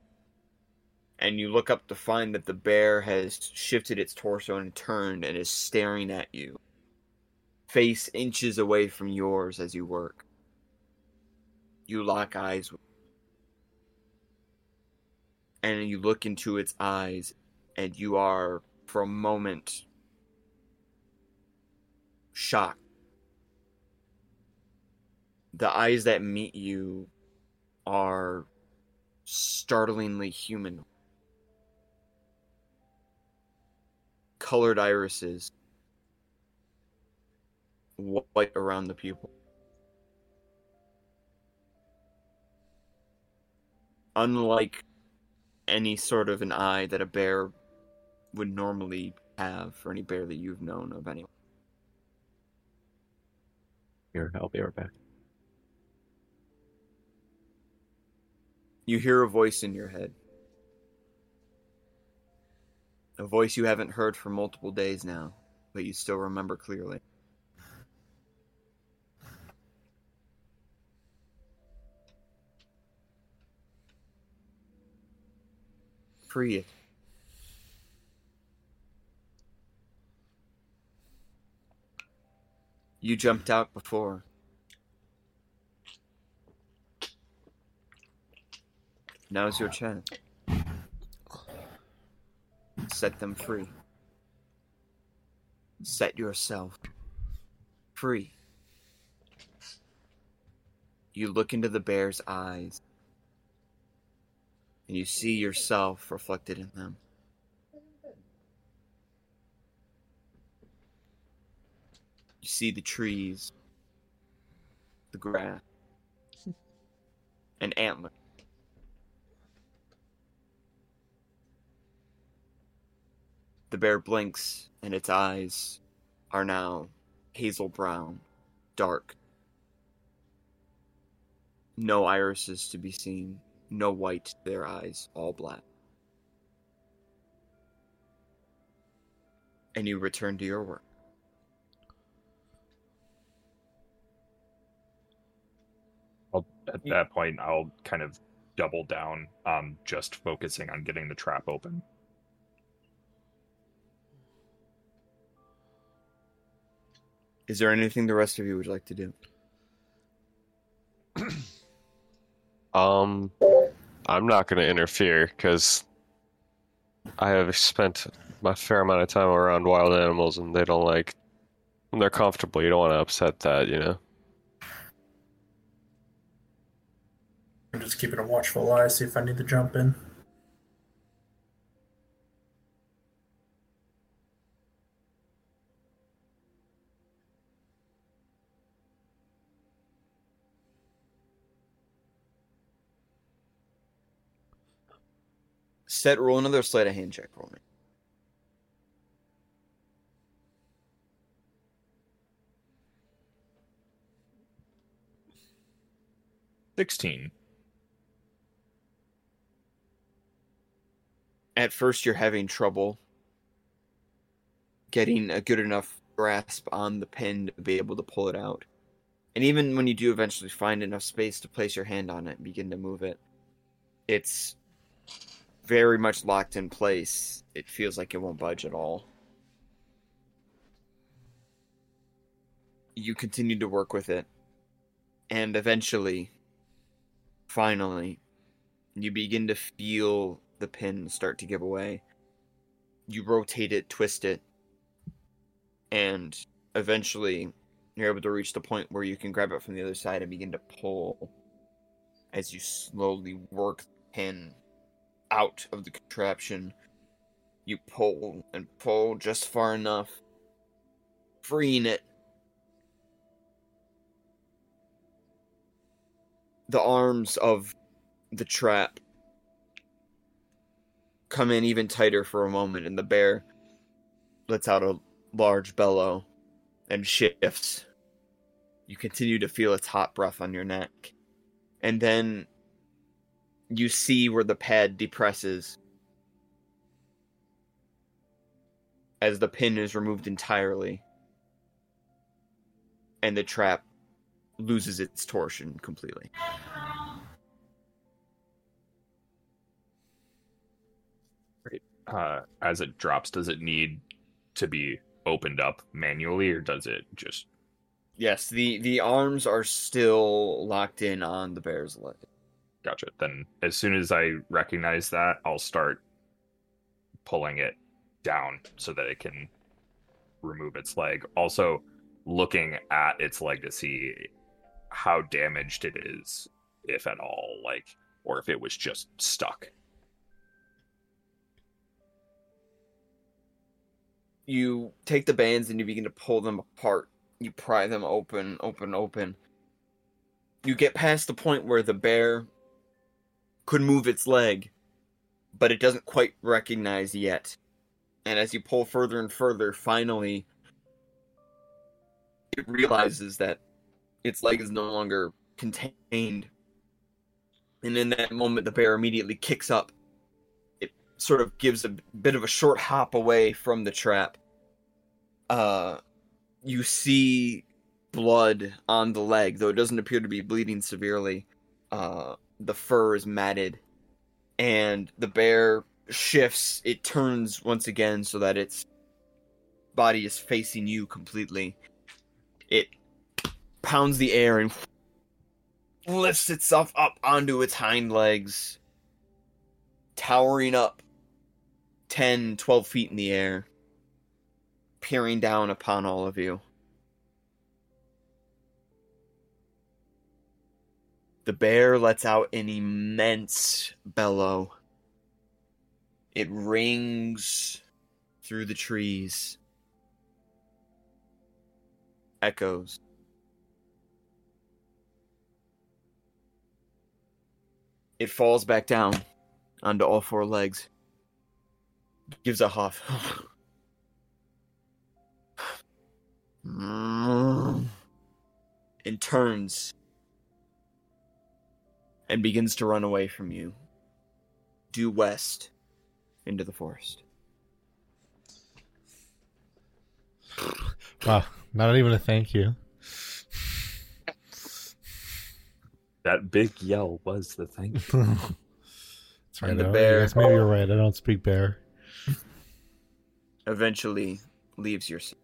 And you look up to find that the bear has shifted its torso and turned and is staring at you face inches away from yours as you work. You lock eyes with and you look into its eyes and you are for a moment shocked. The eyes that meet you are startlingly human. Colored irises white around the pupil. Unlike any sort of an eye that a bear would normally have, or any bear that you've known of anyway. Here, I'll be right back. You hear a voice in your head. A voice you haven't heard for multiple days now, but you still remember clearly. It. You jumped out before. Now's your uh, chance. Set them free. Set yourself free. You look into the bear's eyes, and you see yourself reflected in them. You see the trees, the grass, an antler. The bear blinks, and its eyes are now hazel brown, dark. No irises to be seen, no white to their eyes, all black. And you return to your work. I'll, at that point, I'll kind of double down, um, just focusing on getting the trap open. Is there anything the rest of you would like to do? Um, I'm not going to interfere because I have spent my fair amount of time around wild animals, and they don't like when they're comfortable. You don't want to upset that, you know. I'm just keeping a watchful eye, see if I need to jump in. Set roll another sleight of hand check for me. Sixteen. At first, you're having trouble getting a good enough grasp on the pin to be able to pull it out. And even when you do eventually find enough space to place your hand on it and begin to move it, it's very much locked in place. It feels like it won't budge at all. You continue to work with it, and eventually, finally, you begin to feel the pin start to give away. You rotate it, twist it, and eventually you're able to reach the point where you can grab it from the other side and begin to pull as you slowly work the pin out of the contraption. You pull and pull just far enough, freeing it. The arms of the trap come in even tighter for a moment, and the bear lets out a large bellow and shifts. You continue to feel its hot breath on your neck. And then you see where the pad depresses as the pin is removed entirely. And the trap loses its torsion completely. Uh, as it drops, does it need to be opened up manually, or does it just? Yes, the the arms are still locked in on the bear's leg. Gotcha. Then, as soon as I recognize that, I'll start pulling it down so that it can remove its leg. Also, looking at its leg to see how damaged it is, if at all, like, or if it was just stuck. You take the bands and you begin to pull them apart. You pry them open, open, open. You get past the point where the bear could move its leg, but it doesn't quite recognize yet. And as you pull further and further, finally, it realizes that its leg is no longer contained. And in that moment, the bear immediately kicks up. It sort of gives a bit of a short hop away from the trap. Uh, you see blood on the leg, though it doesn't appear to be bleeding severely. Uh, the fur is matted, and the bear shifts. It turns once again so that its body is facing you completely. It pounds the air and lifts itself up onto its hind legs towering up 10, 12 feet in the air, peering down upon all of you. The bear lets out an immense bellow. It rings through the trees, echoes. It falls back down onto all four legs, gives a huff, and turns and begins to run away from you, due west into the forest. Wow, not even a thank you. That big yell was the thing. That's right. And the bear- yes, maybe you're right. I don't speak bear. Eventually leaves your seat.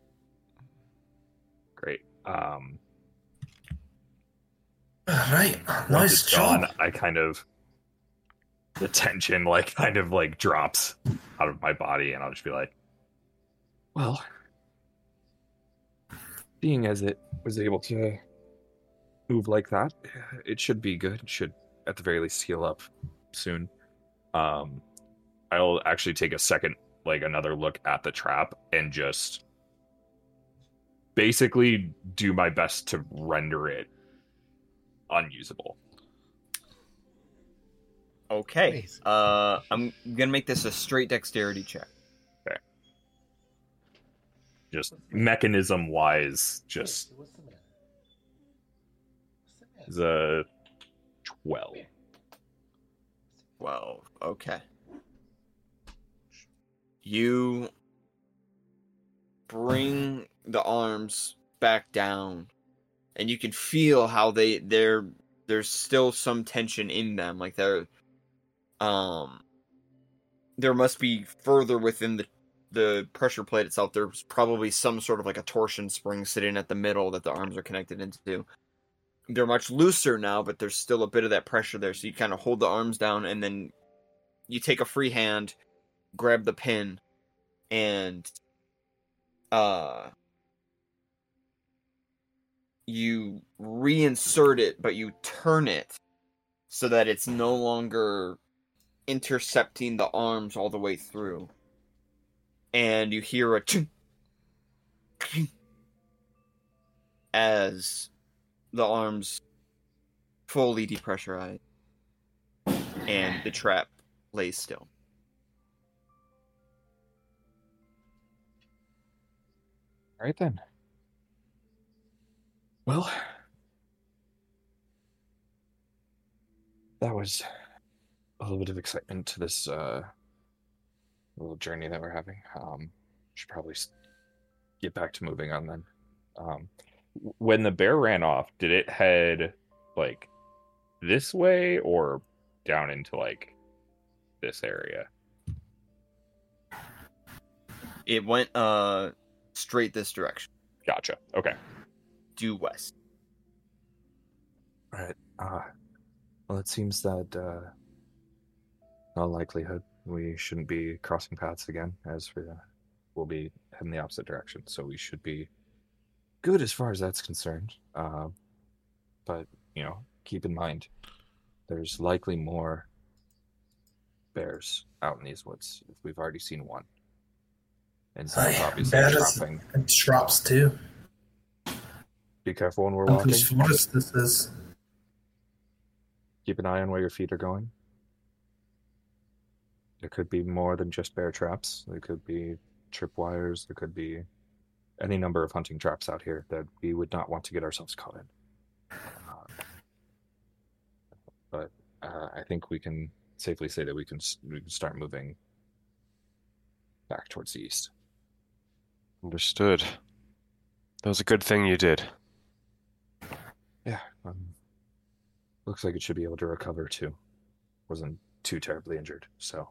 Great. Um, Right. once Nice it's gone, job. I kind of the tension like kind of like drops out of my body, and I'll just be like, "Well, being as it was able to move like that, it should be good. It should at the very least heal up soon." Um, I'll actually take a second, like another look at the trap, and just basically do my best to render it unusable. Okay. Uh, I'm gonna make this a straight dexterity check. Okay. just mechanism wise just the a 12 Twelve. Okay. You bring the arms back down, and you can feel how they they're there's still some tension in them. Like they're um there must be further within the the pressure plate itself. There's probably some sort of like a torsion spring sitting at the middle that the arms are connected into. They're much looser now, but there's still a bit of that pressure there. So you kind of hold the arms down, and then you take a free hand, grab the pin, and uh you reinsert it, but you turn it so that it's no longer intercepting the arms all the way through. And you hear a as the arms fully depressurize and the trap lays still. all right then well that was a little bit of excitement to this uh little journey that we're having. Um should probably get back to moving on then. Um when the bear ran off did it head like this way or down into like this area? It went uh straight this direction, gotcha. Okay due west. Right. Uh, well, it seems that, uh, in all likelihood, we shouldn't be crossing paths again, as we, uh, we'll be heading the opposite direction. So we should be good as far as that's concerned. Uh, but, you know, keep in mind, there's likely more bears out in these woods. We've already seen one. And so Aye, obviously bears. trapping. And traps too. Be careful when we're walking. forest this is. keep an eye on where your feet are going. There could be more than just bear traps. There could be tripwires. There could be any number of hunting traps out here that we would not want to get ourselves caught in. Uh, but uh, I think we can safely say that we can, we can start moving back towards the east. Understood. That was a good thing you did. Yeah. Um, looks like it should be able to recover too. Wasn't too terribly injured, so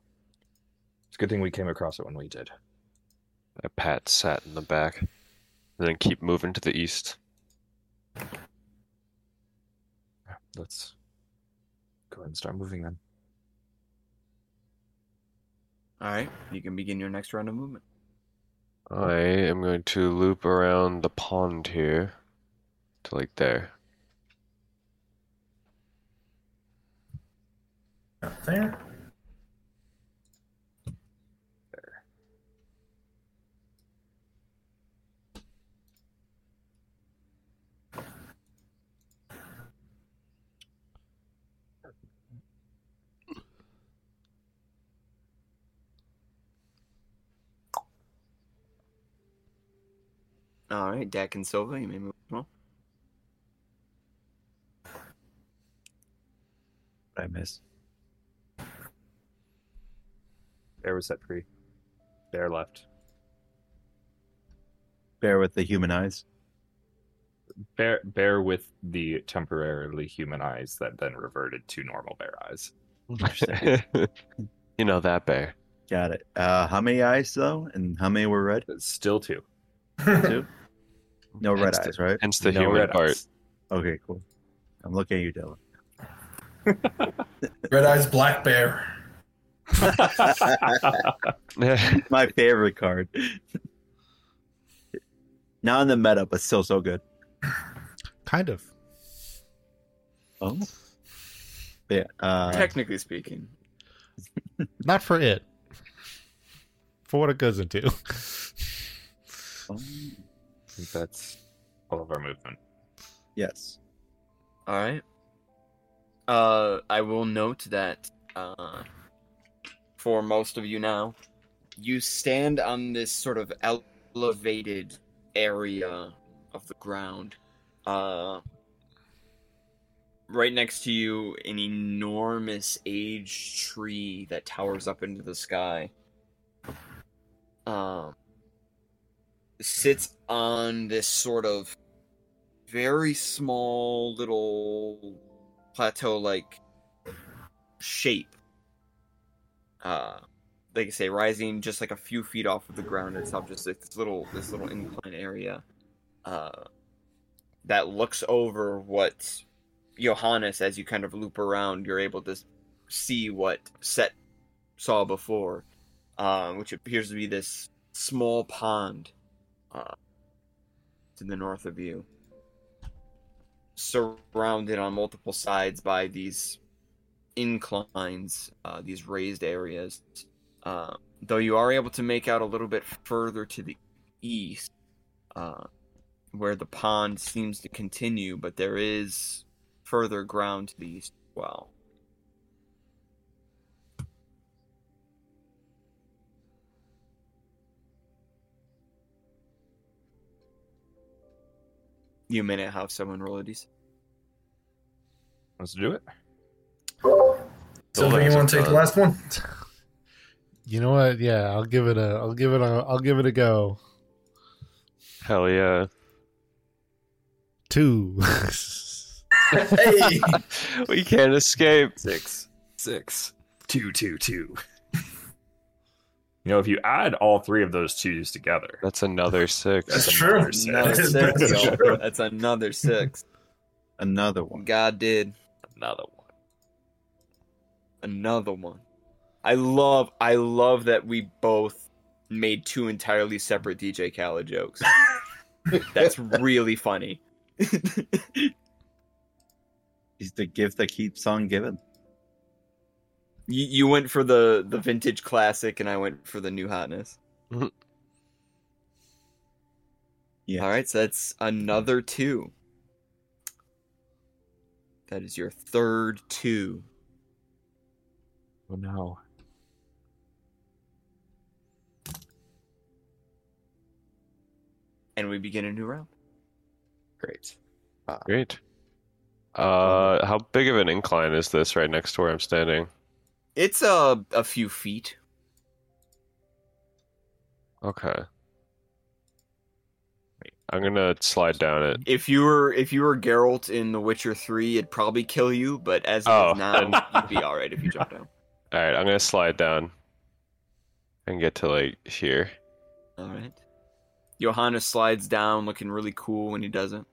it's a good thing we came across it when we did. I pat Set in the back, and then keep moving to the east. Yeah, let's go ahead and start moving then. All right, you can begin your next round of movement. I am going to loop around the pond here to like there. Up there. All right, Dak and Silva, you may move. What I miss. Bear was set free. Bear left. Bear with the human eyes. Bear bear with the temporarily human eyes that then reverted to normal bear eyes. you know that bear. Got it. Uh, how many eyes though, and how many were red? Still two. Two. No red Hence the- eyes, right? Hence the No human red part. eyes. Okay, cool. I'm looking at you, Dylan. Red Eyes Black Bear. My favorite card. Not in the meta, but still so good. Kind of. Oh. Yeah. Uh, technically speaking, Not for it. For what it goes into. I think that's all of our movement. yes. all right. Uh, I will note that uh, for most of you now, you stand on this sort of elevated area of the ground. Uh, right next to you, an enormous aged tree that towers up into the sky. Um, sits on this sort of very small little plateau like shape. Uh like I say, rising just like a few feet off of the ground itself, just this little this little incline area. Uh that looks over what Johannes, as you kind of loop around, you're able to see what Set saw before, uh, which appears to be this small pond uh, to the north of you, surrounded on multiple sides by these inclines, uh, these raised areas. Uh, though you are able to make out a little bit further to the east, uh, where the pond seems to continue, but there is further ground to the east as well. You may not have someone roll a d6. Let's do it. Silver, you want to take the last one? You know what? Yeah, I'll give it a. I'll give it a. I'll give it a go. Hell yeah. Two. hey, we can't escape. Six, six, two, two, two. You know, if you add all three of those twos together, That's another six. That's That's true. another six. Another That's six. That's another six. Another one. God did another one. Another one. I love, I love that we both made two entirely separate DJ Khaled jokes. That's really funny. He's the gift that keeps on giving. You, you went for the the vintage classic, and I went for the new hotness. Yeah. All right, so that's another two. That is your third two. Oh no. And we begin a new round. Great. Great. Uh, how big of an incline is this right next to where I'm standing? It's a a few feet. Okay. I'm gonna slide down it. If you were if you were Geralt in The Witcher Three, it'd probably kill you. But as it is Oh, now, then- you'd be all right if you jump down. All right, I'm gonna slide down and get to like here. All right. Johannes slides down, looking really cool when he does it.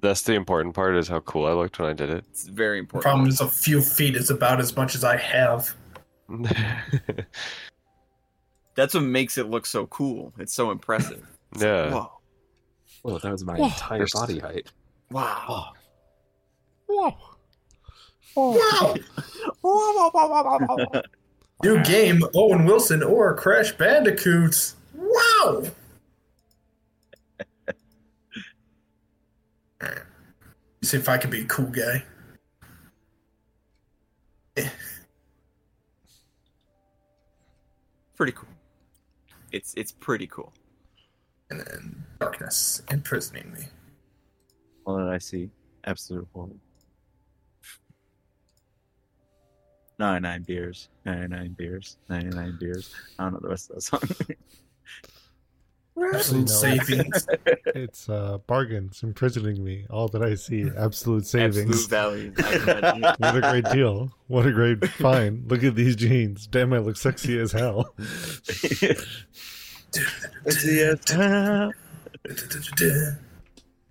That's the important part is how cool I looked when I did it. It's very The important. problem is a few feet is about as much as I have. That's what makes it look so cool. It's so impressive. yeah. Whoa. Whoa, that was my Whoa. entire body height. Wow. Whoa. Wow! New game, Owen Wilson or Crash Bandicoots. Wow! See if I can be a cool guy. Pretty cool. It's it's pretty cool. And then darkness imprisoning me. What did I see? Absolute horror. 99 beers, 99 beers, 99 beers. I don't know the rest of that song. Absolute savings. It's uh, bargains imprisoning me. All that I see, absolute savings. Absolute value. I can imagine. What a great deal. What a great find. Look at these jeans. Damn, I look sexy as hell.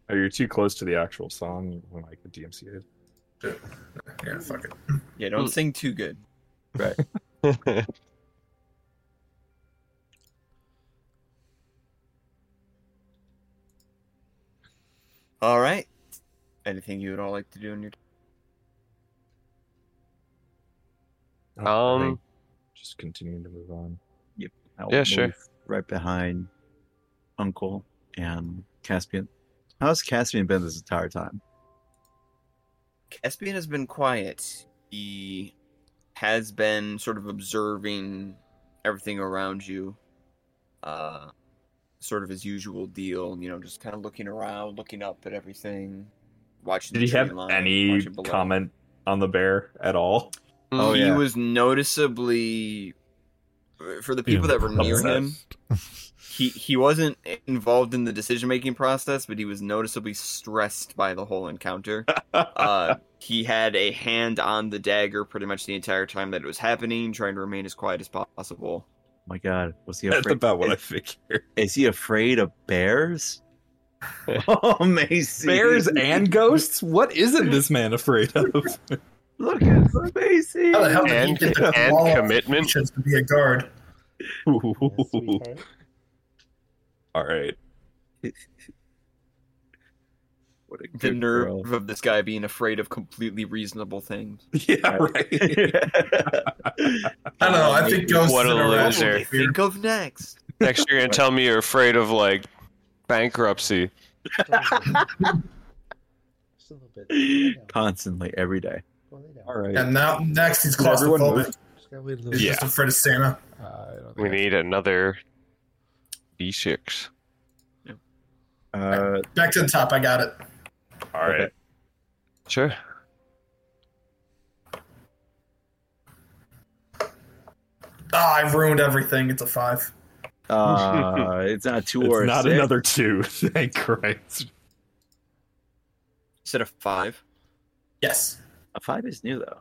Oh, you're too close to the actual song when like the DMCA. Yeah, fuck it. yeah, don't sing too good. Right. all right. Anything you would all like to do in your Um, just continuing to move on. I'll Yeah, sure. Right behind Uncle and Caspian. How's Caspian been this entire time? Caspian has been quiet. He has been sort of observing everything around you. Uh sort of his usual deal, you know, just kind of looking around, looking up at everything, watching Did the he have line, any comment on the bear at all? Oh, he yeah. was noticeably for the people that were near him, he he wasn't involved in the decision making process, but he was noticeably stressed by the whole encounter. uh, he had a hand on the dagger pretty much the entire time that it was happening, trying to remain as quiet as possible. Oh my god, was he That's afraid? about what I is, figured. is he afraid of bears? oh, Macy. Bears and ghosts? What isn't this man afraid of? Look at Macy. How the hell did And- he get the and commitment. to be a guard? All right. What a The good nerve girl. of this guy being afraid of completely reasonable things. Yeah, right. I don't know. I think ghosts What a in realm loser. would. Think of next. Next, you're gonna tell me you're afraid of like bankruptcy. Just a little bit. Constantly, every day. all right. And now next he's Everyone claustrophobic. He's Yeah. just afraid of Santa. We need another D6. Uh, Back to the top. I got it. All right. Sure. Ah, I've ruined everything. It's a five. uh, it's not two or It's not six. another two. Thank Christ. Instead of five. Yes. A five is new though.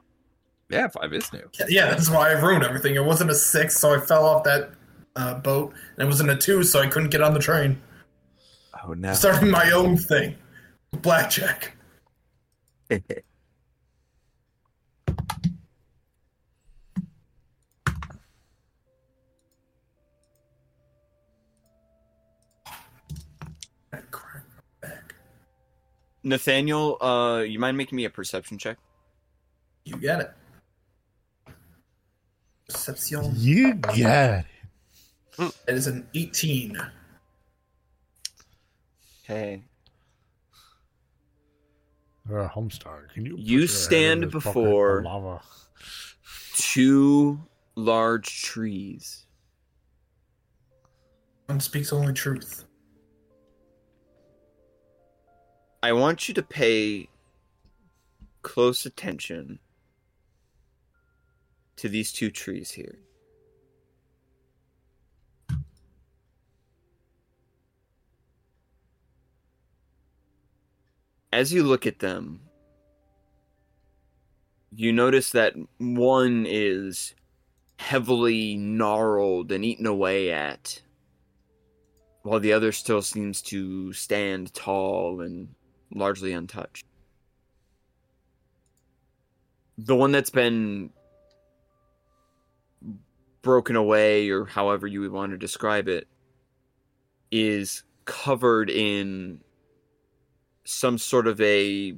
Yeah, five is new. Yeah, that's why I ruined everything. It wasn't a six, so I fell off that uh, boat, and it was in a two, so I couldn't get on the train. Oh no. Starting my own thing, blackjack. Nathaniel, uh, you mind making me a perception check? You get it. Perception. You got it. It is an eighteen. Okay. Or a homestar. Can you? You stand in this bucket of before- lava? Two large trees. One speaks only truth. I want you to pay close attention to these two trees here. As you look at them, you notice that one is heavily gnarled and eaten away at, while the other still seems to stand tall and largely untouched. The one that's been broken away, or however you would want to describe it, is covered in some sort of a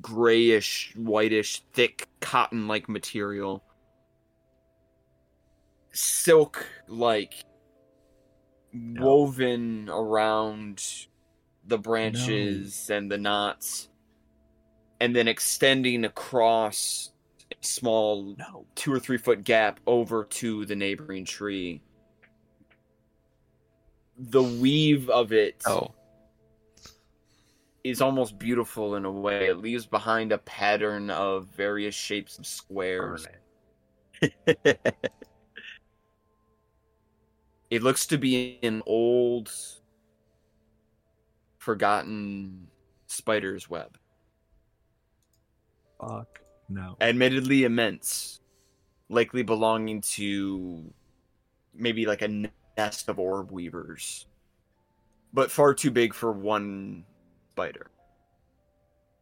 grayish, whitish, thick cotton like material. Silk like woven around the branches and the knots, and then extending across a small No. two or three foot gap over to the neighboring tree. The weave of it Oh. Is almost beautiful in a way. It leaves behind a pattern of various shapes of squares. It looks to be an old, forgotten spider's web. Fuck. No. Admittedly immense, likely belonging to maybe like a nest of orb weavers, but far too big for one spider.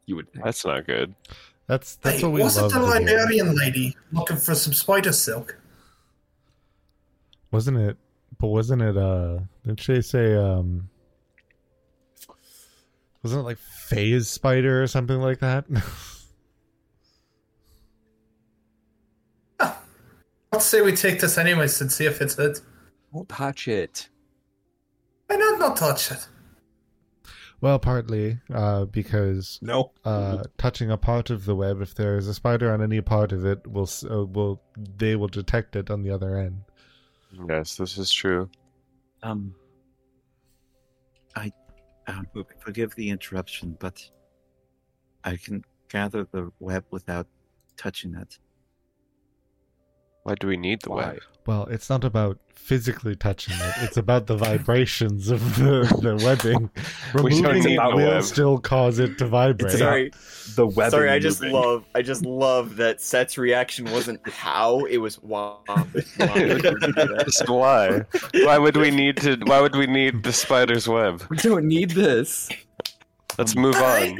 You would think. That's not good. That's that's Hey, what we was love. it the to hear. librarian lady looking for some spider silk? Wasn't it? But wasn't it? Uh, did she say? Um, wasn't it like phase spider or something like that? Let's say we take this anyways and see if it's it. Don't touch it. Why not not touch it? Well, partly uh, because No. uh, touching a part of the web, if there is a spider on any part of it, will uh, will they will detect it on the other end. Yes, this is true. Um, I um, forgive the interruption, but I can gather the web without touching it. Why do we need the Why? web? Well, it's not about physically touching it; it's about the vibrations of the, the webbing. Removing need it will web. still cause it to vibrate. It's Sorry, The web. sorry. I just love, I just love that Set's reaction wasn't how it was wow. Just why? Why would we need to? Why would we need the spider's web? We don't need this. Let's move on.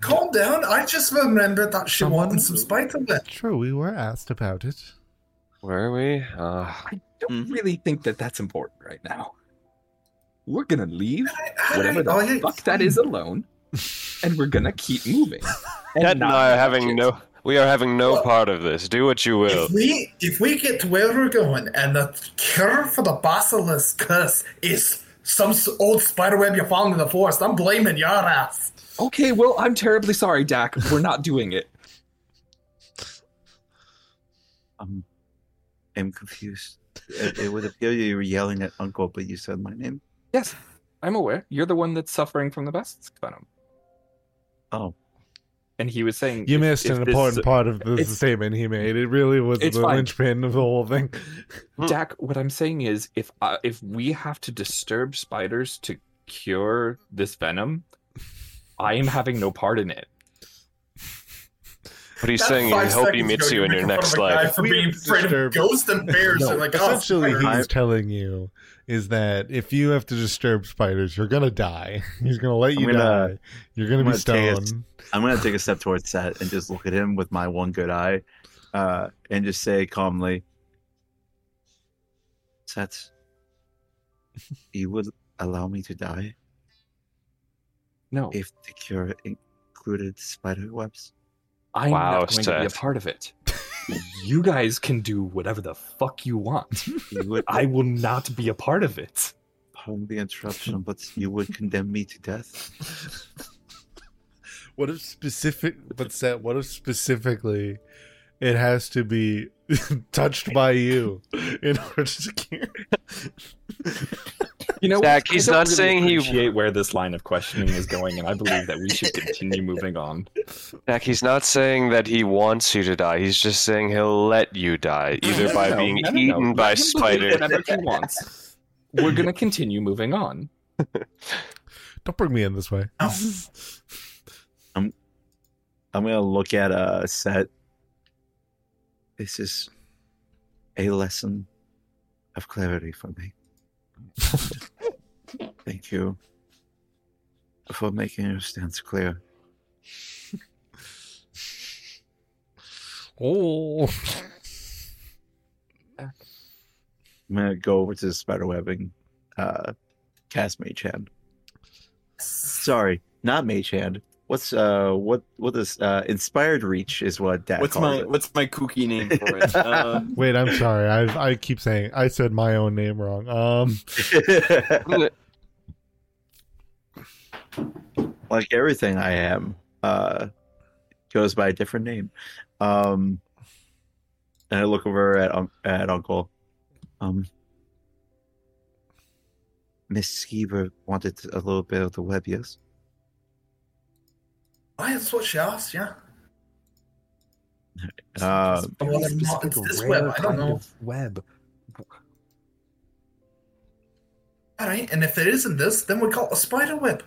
calm down. I just remembered that she Someone- wanted some spider web. True, we were asked about it. Where are we? Uh, I don't Mhm. really think that that's important right now. We're gonna leave whatever the oh, yeah, fuck that is alone, and we're gonna keep moving. Ted and I are having it. no. We are having no What? part of this. Do what you will. If we if we get to where we're going and the cure for the basilisk curse is some old spider web you found in the forest, I'm blaming your ass. Okay, well, I'm terribly sorry, Dak. We're not doing it. Um, I'm confused. It, it would appear you were yelling at Uncle, but you said my name. Yes, I'm aware. You're the one that's suffering from the best venom. Oh, And he was saying You if- missed if an this- important part of the statement he made. It really was the fine. linchpin of the whole thing. Dak, what I'm saying is, if uh, if we have to disturb spiders to cure this venom, I am having no part in it. What he's saying five is, hope he meets ago, you in your next of a guy life. For We being have afraid of disturbed- ghosts and bears, No, and like, oh, essentially, spider. he's telling you is that if you have to disturb spiders, you're gonna die. He's gonna let you gonna- die. You're gonna I'm be gonna stoned. I'm gonna take a step towards Seth and just look at him with my one good eye, uh, and just say calmly, "Seth, you would allow me to die No, if the cure included spider webs." I'm Wow, not going to be a part of it. you guys can do whatever the fuck you want. You would, I will not be a part of it. pardon the interruption, but you would condemn me to death. What if specific? But Seth, what if specifically it has to be touched by you in order to cure? You know, Dak, I he's don't really saying he- appreciate where this line of questioning is going, and I believe that we should continue moving on. Jack, he's not saying that he wants you to die. He's just saying he'll let you die, either by no, being no, no, no. eaten Let by him believe spiders. Whatever he wants. We're gonna continue moving on. Don't bring me in this way. I'm, I'm gonna look at a set. This is a lesson of clarity for me. Thank you. for making your stance clear. Oh. I'm gonna go over to the spider webbing, uh, cast Mage Hand. Sorry, not Mage Hand. What's uh what what is uh inspired reach is what Dak What's my it. what's my kooky name for it? Uh, Wait, I'm sorry. I I keep saying I said my own name wrong. Um, like everything I am, uh, goes by a different name. Um, and I look over at um, at Uncle. Um, Miss Skeever wanted a little bit of the web, yes. Why, that's what she asked, yeah. Uh, Well, it's not- it's this web, I don't know. Web. Alright, and if it isn't this, then we call it a spider web.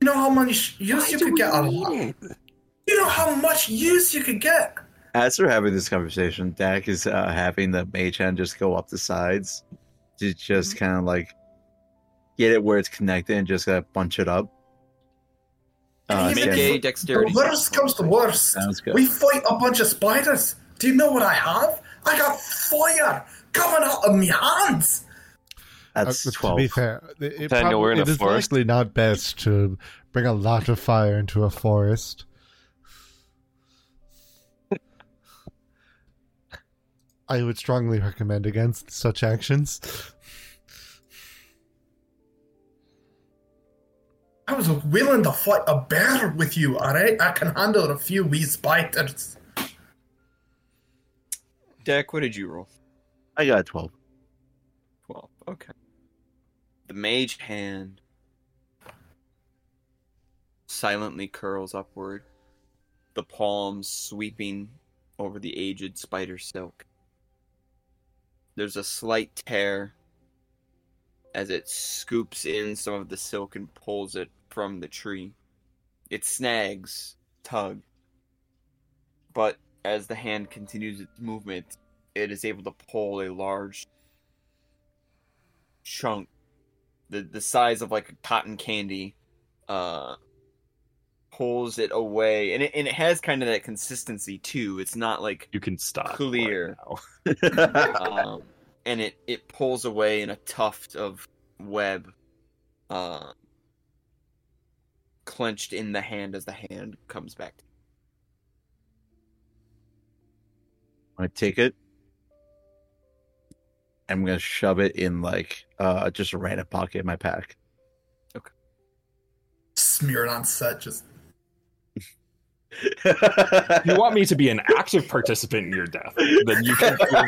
You know how much use you could get out of that? You know how much use you could get? as we're having this conversation, Dak is uh, having the mage hand just go up the sides to just kind of like get it where it's connected and just uh, bunch it up. Uh, Make make a dexterity. The worst comes to worst. Good. We fight a bunch of spiders. Do you know what I have? I got fire coming out of my hands. That's uh, to 12. be fair, it, it, Daniel, prob- we're in it a is forest. likely not best to bring a lot of fire into a forest. I would strongly recommend against such actions. I was willing to fight a bear with you, alright? I can handle a few wee spiders. Deck, what did you roll? I got 12. 12. Okay. The mage hand silently curls upward, the palms sweeping over the aged spider silk. There's a slight tear as it scoops in some of the silk and pulls it from the tree. It snags, tug, but as the hand continues its movement, it is able to pull a large chunk the the size of like a cotton candy uh pulls it away and it, and it has kind of that consistency too it's not like You can stop. Clear. right now. um and it it pulls away in a tuft of web uh clenched in the hand as the hand comes back I take it. I'm gonna shove it in like uh just a random pocket in my pack. Okay. Smear it on Set, just you want me to be an active participant in your death, then you can feel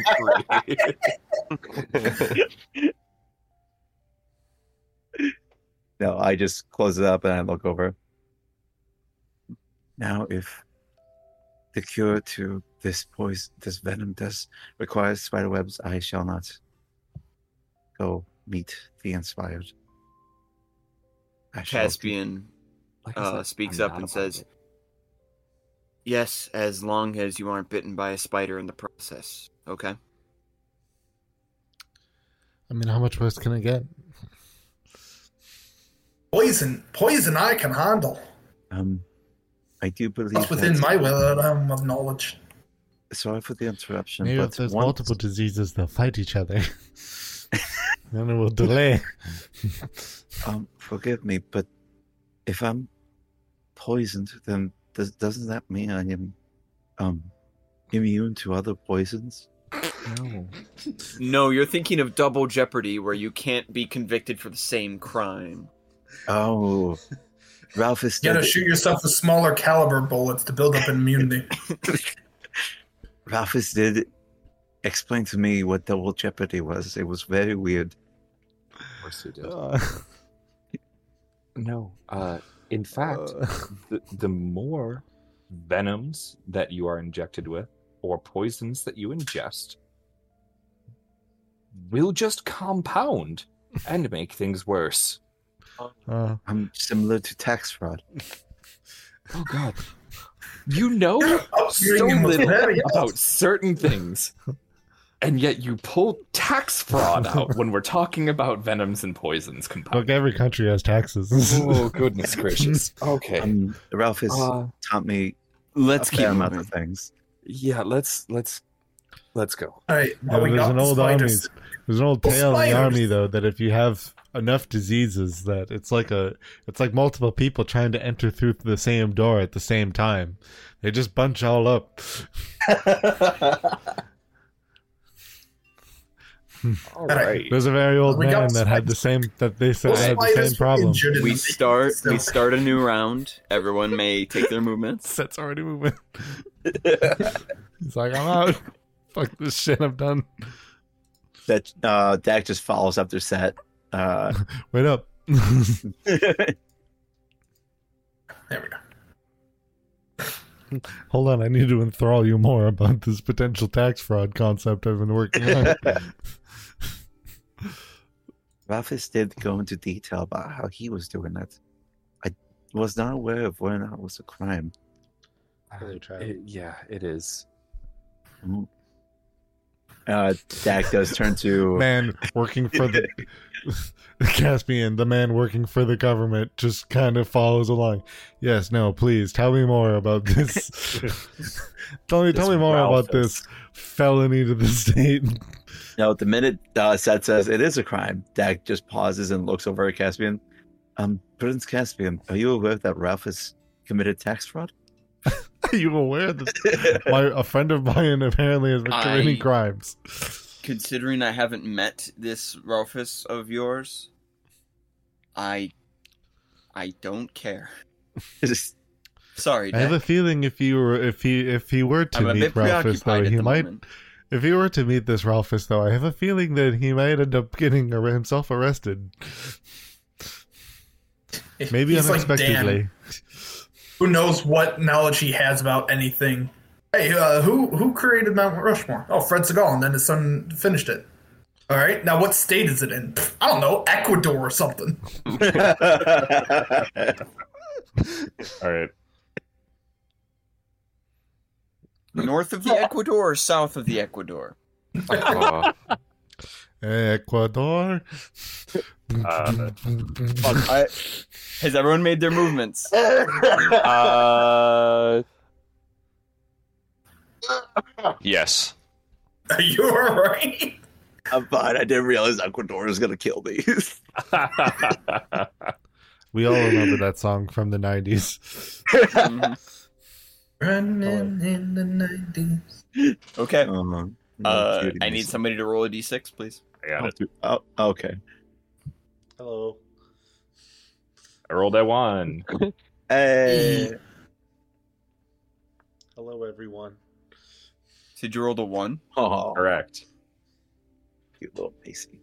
free. no, I just close it up and I look over. Now, if the cure to this poison, this venom, does require spider webs, I shall not go meet the inspired. I shall Caspian Like uh, said, speaks I'm up and says, it. Yes, as long as you aren't bitten by a spider in the process. Okay. I mean, how much worse can it get? poison. Poison I can handle. Um, I do believe That's within that- my realm of knowledge. Sorry for the interruption, Maybe but if there's once- multiple diseases, they'll fight each other. then it will delay. Um, forgive me, but if I'm poisoned, then does, doesn't that mean I am um immune to other poisons? no. No, you're thinking of double jeopardy where you can't be convicted for the same crime. Oh, Ralph is You gotta shoot yourself with smaller caliber bullets to build up immunity. Ralphus did explain to me what double jeopardy was. It was very weird. Of course you did. Uh, No. Uh, in fact, the, the more venoms that you are injected with or poisons that you ingest will just compound and make things worse. uh, I'm similar to tax fraud. Oh god. You know Oh, so little about certain things. And yet you pull tax fraud out when we're talking about venoms and poisons Look, every country has taxes. oh goodness gracious. Okay. Um, Ralph has Uh, taught me Let's keep fair amount of things. yeah, let's let's let's go. All right, Yeah, now we there's an old spiders. army. There's an old tale in the army though that if you have enough diseases that it's like a it's like multiple people trying to enter through the same door at the same time. They just bunch all up. All Alright. There's a very old We man that had the same that they said Those had the same problem. We start. We start a new round. Everyone may take their movements. Set's already moving. He's like, I'm out. Fuck this shit. I'm done. That uh, Dak just follows up their set. Uh, Wait up. There we go. Hold on, I need to enthrall you more about this potential tax fraud concept I've been working on. Ralphus did go into detail about how he was doing that. I was not aware of whether or not it was a crime. Uh, it- yeah, it is. Mm. Uh, Dak does turn to man working for the Caspian, the man working for the government, just kind of follows along. Yes, no, please tell me more about this. tell me, tell me more about Ralphus. this felony to the state. no. The minute uh, Seth says it is a crime, Dak just pauses and looks over at Caspian. Um, Prince Caspian, are you aware that Ralph has committed tax fraud? Are you aware that my a friend of mine apparently has been committing I- crimes? Considering I haven't met this Ralphus of yours, I, I don't care. Just- Sorry, I have a feeling if you were if he if he were to I'm meet bit Ralphus though, he might moment. If he were to meet this Ralphus, though, I have a feeling that he might end up getting himself arrested. Maybe He's unexpectedly. Dan. Who knows what knowledge he has about anything? Hey, uh, who who created Mount Rushmore? Oh, Fred Segal, and then his son finished it. All right, now what state is it in? Pff, I don't know, Ecuador or something. All right. North of the Ecuador or south of the Ecuador? Ecuador. Uh, Fuck, I- has everyone made their movements? uh, yes. Are you alright? I'm fine. I didn't realize Ecuador was gonna kill me. we all remember that song from the 90s. Mhm. Running in the nineties. Okay. Um, Uh, I need somebody to roll a d6, please. I got it. Oh, okay. Hello. I rolled that one. Hey. Hello, everyone. Did you roll the one? Oh, Correct. cute little Macy.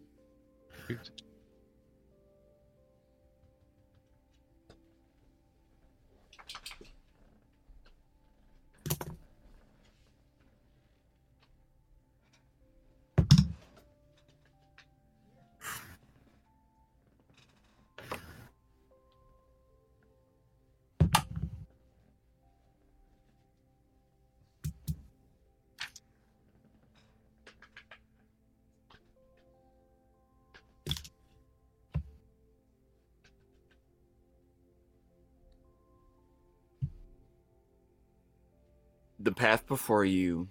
Path before you,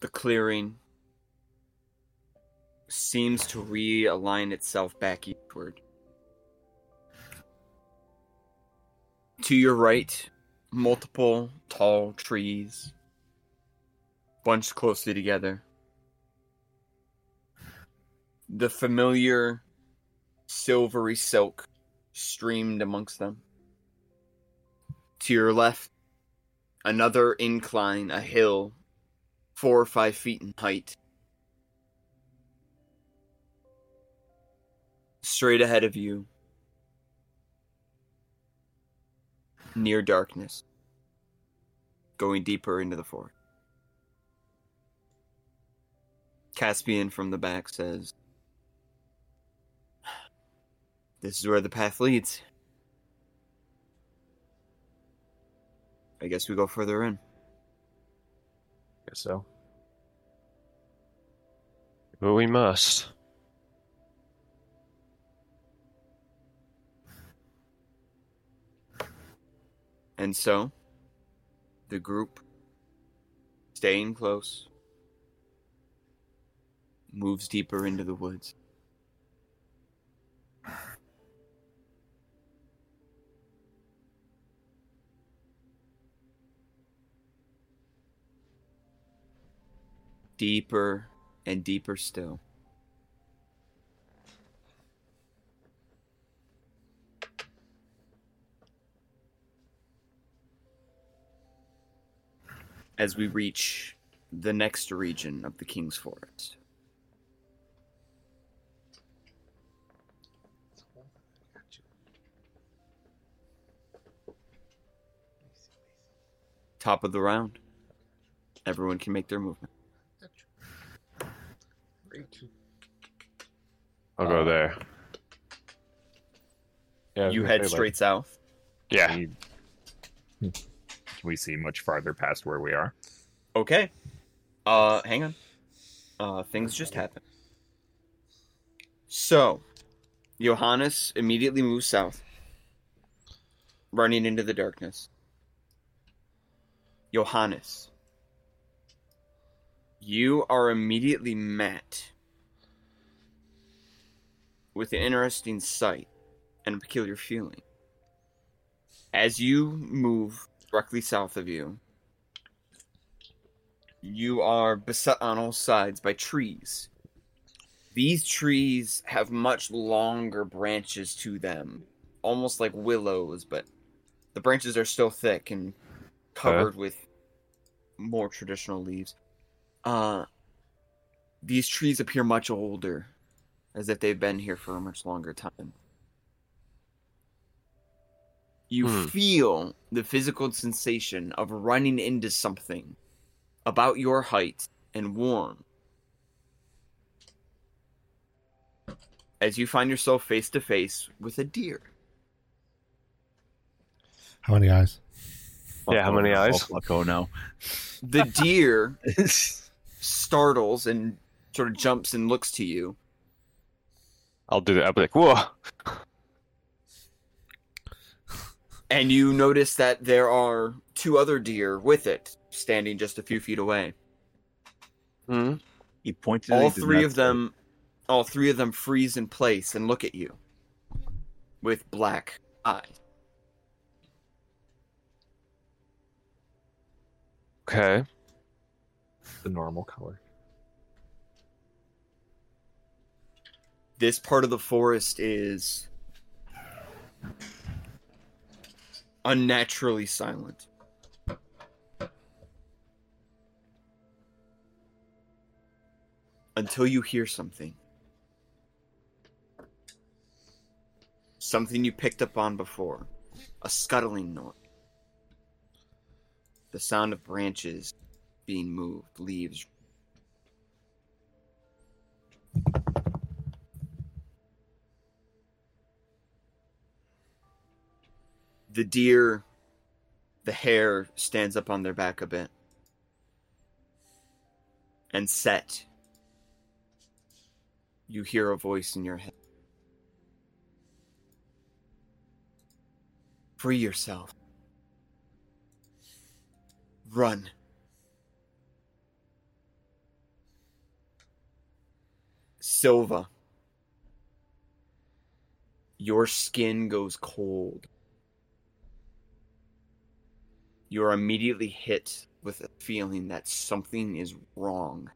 the clearing, seems to realign itself back eastward. To your right, multiple tall trees bunched closely together. The familiar silvery silk streamed amongst them. To your left, another incline, a hill, four or five feet in height. Straight ahead of you, near darkness, going deeper into the forest. Caspian from the back says, This is where the path leads. I guess we go further in. I Guess so. but we must. And so, the group, staying close, moves deeper into the woods. Deeper and deeper still. as we reach the next region of the King's Forest. Top of the round. Everyone can make their movement. I'll go Uh, there. Yeah, You head say, like, straight south. Yeah. we- Can we see much farther past where we are? Okay. Uh, hang on. Uh, things just happened. So, Johannes immediately moves south, running into the darkness. Johannes, you are immediately met with an interesting sight and a peculiar feeling. As you move directly south of you, you are beset on all sides by trees. These trees have much longer branches to them, almost like willows, but the branches are still thick and covered with more traditional leaves. Uh, these trees appear much older, as if they've been here for a much longer time. You Hmm. feel the physical sensation of running into something about your height and warm. As you find yourself face to face with a deer. How many eyes? Yeah, how many eyes? Oh, fuck, oh no. The deer startles and sort of jumps and looks to you. I'll do that. I'll be like, whoa. And you notice that there are two other deer with it, standing just a few feet away. Hmm? He pointed. all he three of say- them all three of them freeze in place and look at you with black eyes. Okay. The normal color. This part of the forest is unnaturally silent. Until you hear something. Something you picked up on before. A scuttling noise. The sound of branches being moved, leaves the deer, the hair stands up on their back a bit. And Set, you hear a voice in your head. Free yourself. Run. Silva. Your skin goes cold you're immediately hit with a feeling that something is wrong.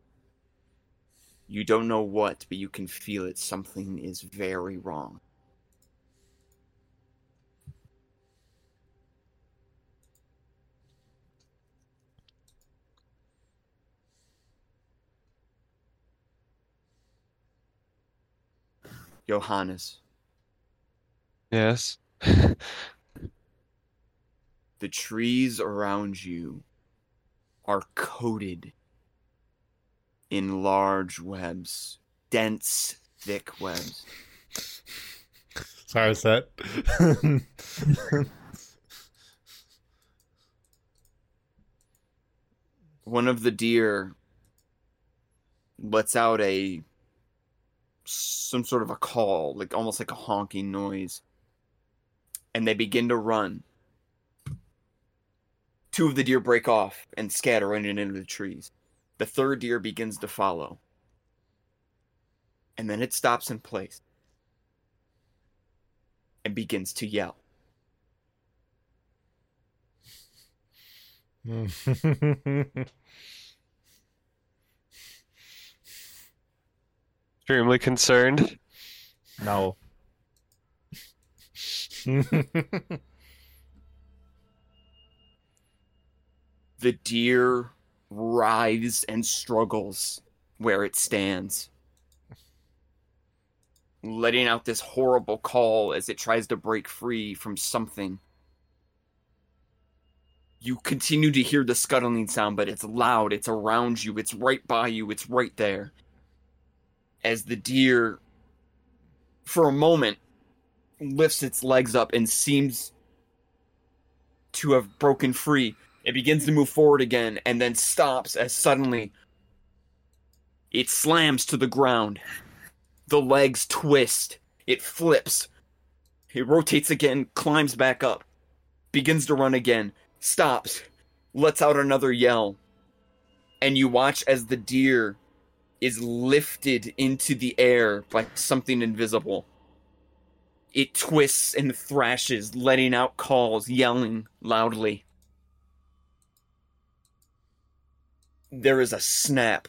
You don't know what, but you can feel it. Something is very wrong. Johannes, Yes. the trees around you are coated in large webs, dense, thick webs. Sorry, Set. One of the deer lets out a some sort of a call, like almost like a honking noise. And they begin to run. Two of the deer break off and scatter running into the trees. The third deer begins to follow. And then it stops in place and begins to yell. Extremely concerned. No. The deer writhes and struggles where it stands, letting out this horrible call as it tries to break free from something. You continue to hear the scuttling sound, but it's loud, it's around you, it's right by you, it's right there. As the deer, for a moment, lifts its legs up and seems to have broken free. It begins to move forward again and then stops as suddenly it slams to the ground. The legs twist. It flips. It rotates again, climbs back up, begins to run again, stops, lets out another yell. And you watch as the deer is lifted into the air by something invisible. It twists and thrashes, letting out calls, yelling loudly. There is a snap.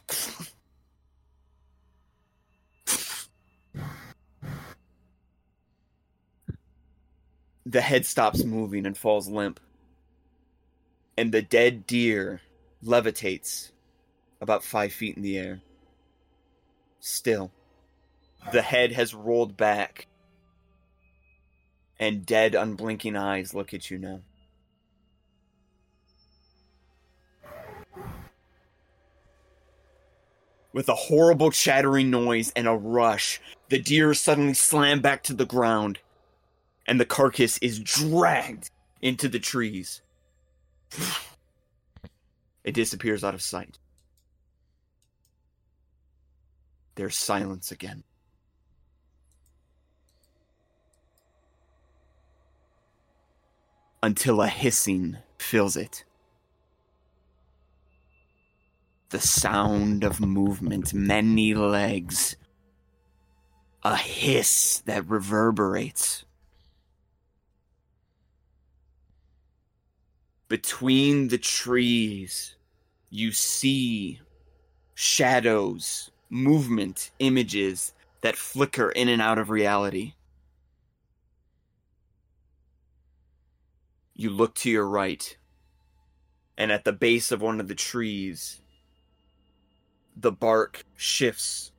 the head stops moving and falls limp. And the dead deer levitates about five feet in the air. Still, the head has rolled back, and dead, unblinking eyes look at you now. With a horrible chattering noise and a rush, the deer suddenly slam back to the ground, and the carcass is dragged into the trees. It disappears out of sight. There's silence again. Until a hissing fills it. The sound of movement, many legs. A hiss that reverberates. Between the trees, you see shadows, movement, images that flicker in and out of reality. You look to your right, and at the base of one of the trees, the bark shifts.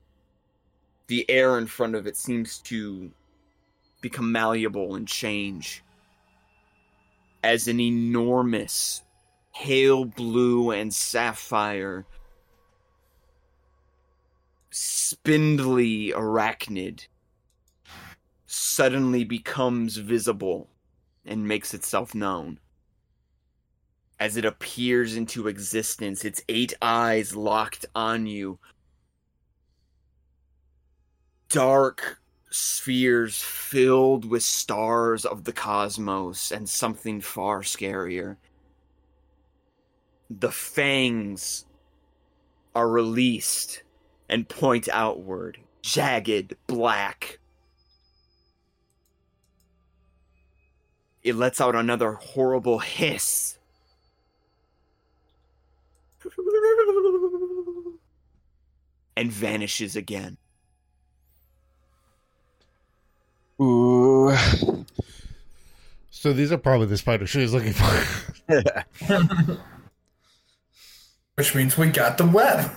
The air in front of it seems to become malleable and change as an enormous pale blue and sapphire spindly arachnid suddenly becomes visible and makes itself known. As it appears into existence, its eight eyes locked on you. Dark spheres filled with stars of the cosmos and something far scarier. The fangs are released and point outward, jagged, black. It lets out another horrible hiss. And vanishes again. Ooh. so these are probably the spider she was looking for. Which means we got the web.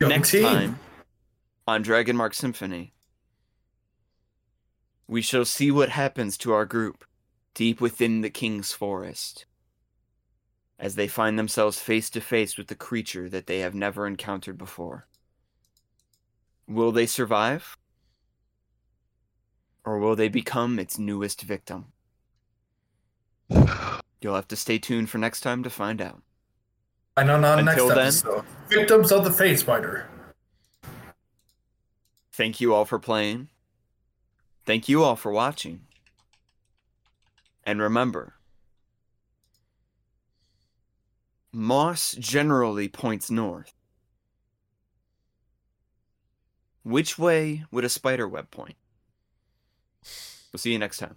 Young Next team. time on Dragon Mark Symphony, we shall see what happens to our group deep within the King's Forest as they find themselves face to face with the creature that they have never encountered before. Will they survive? Or will they become its newest victim? You'll have to stay tuned for next time to find out. Know not next Until then- episode. Victims of the phase spider. Thank you all for playing. Thank you all for watching. And remember, Moss generally points north. Which way would a spider web point? We'll see you next time.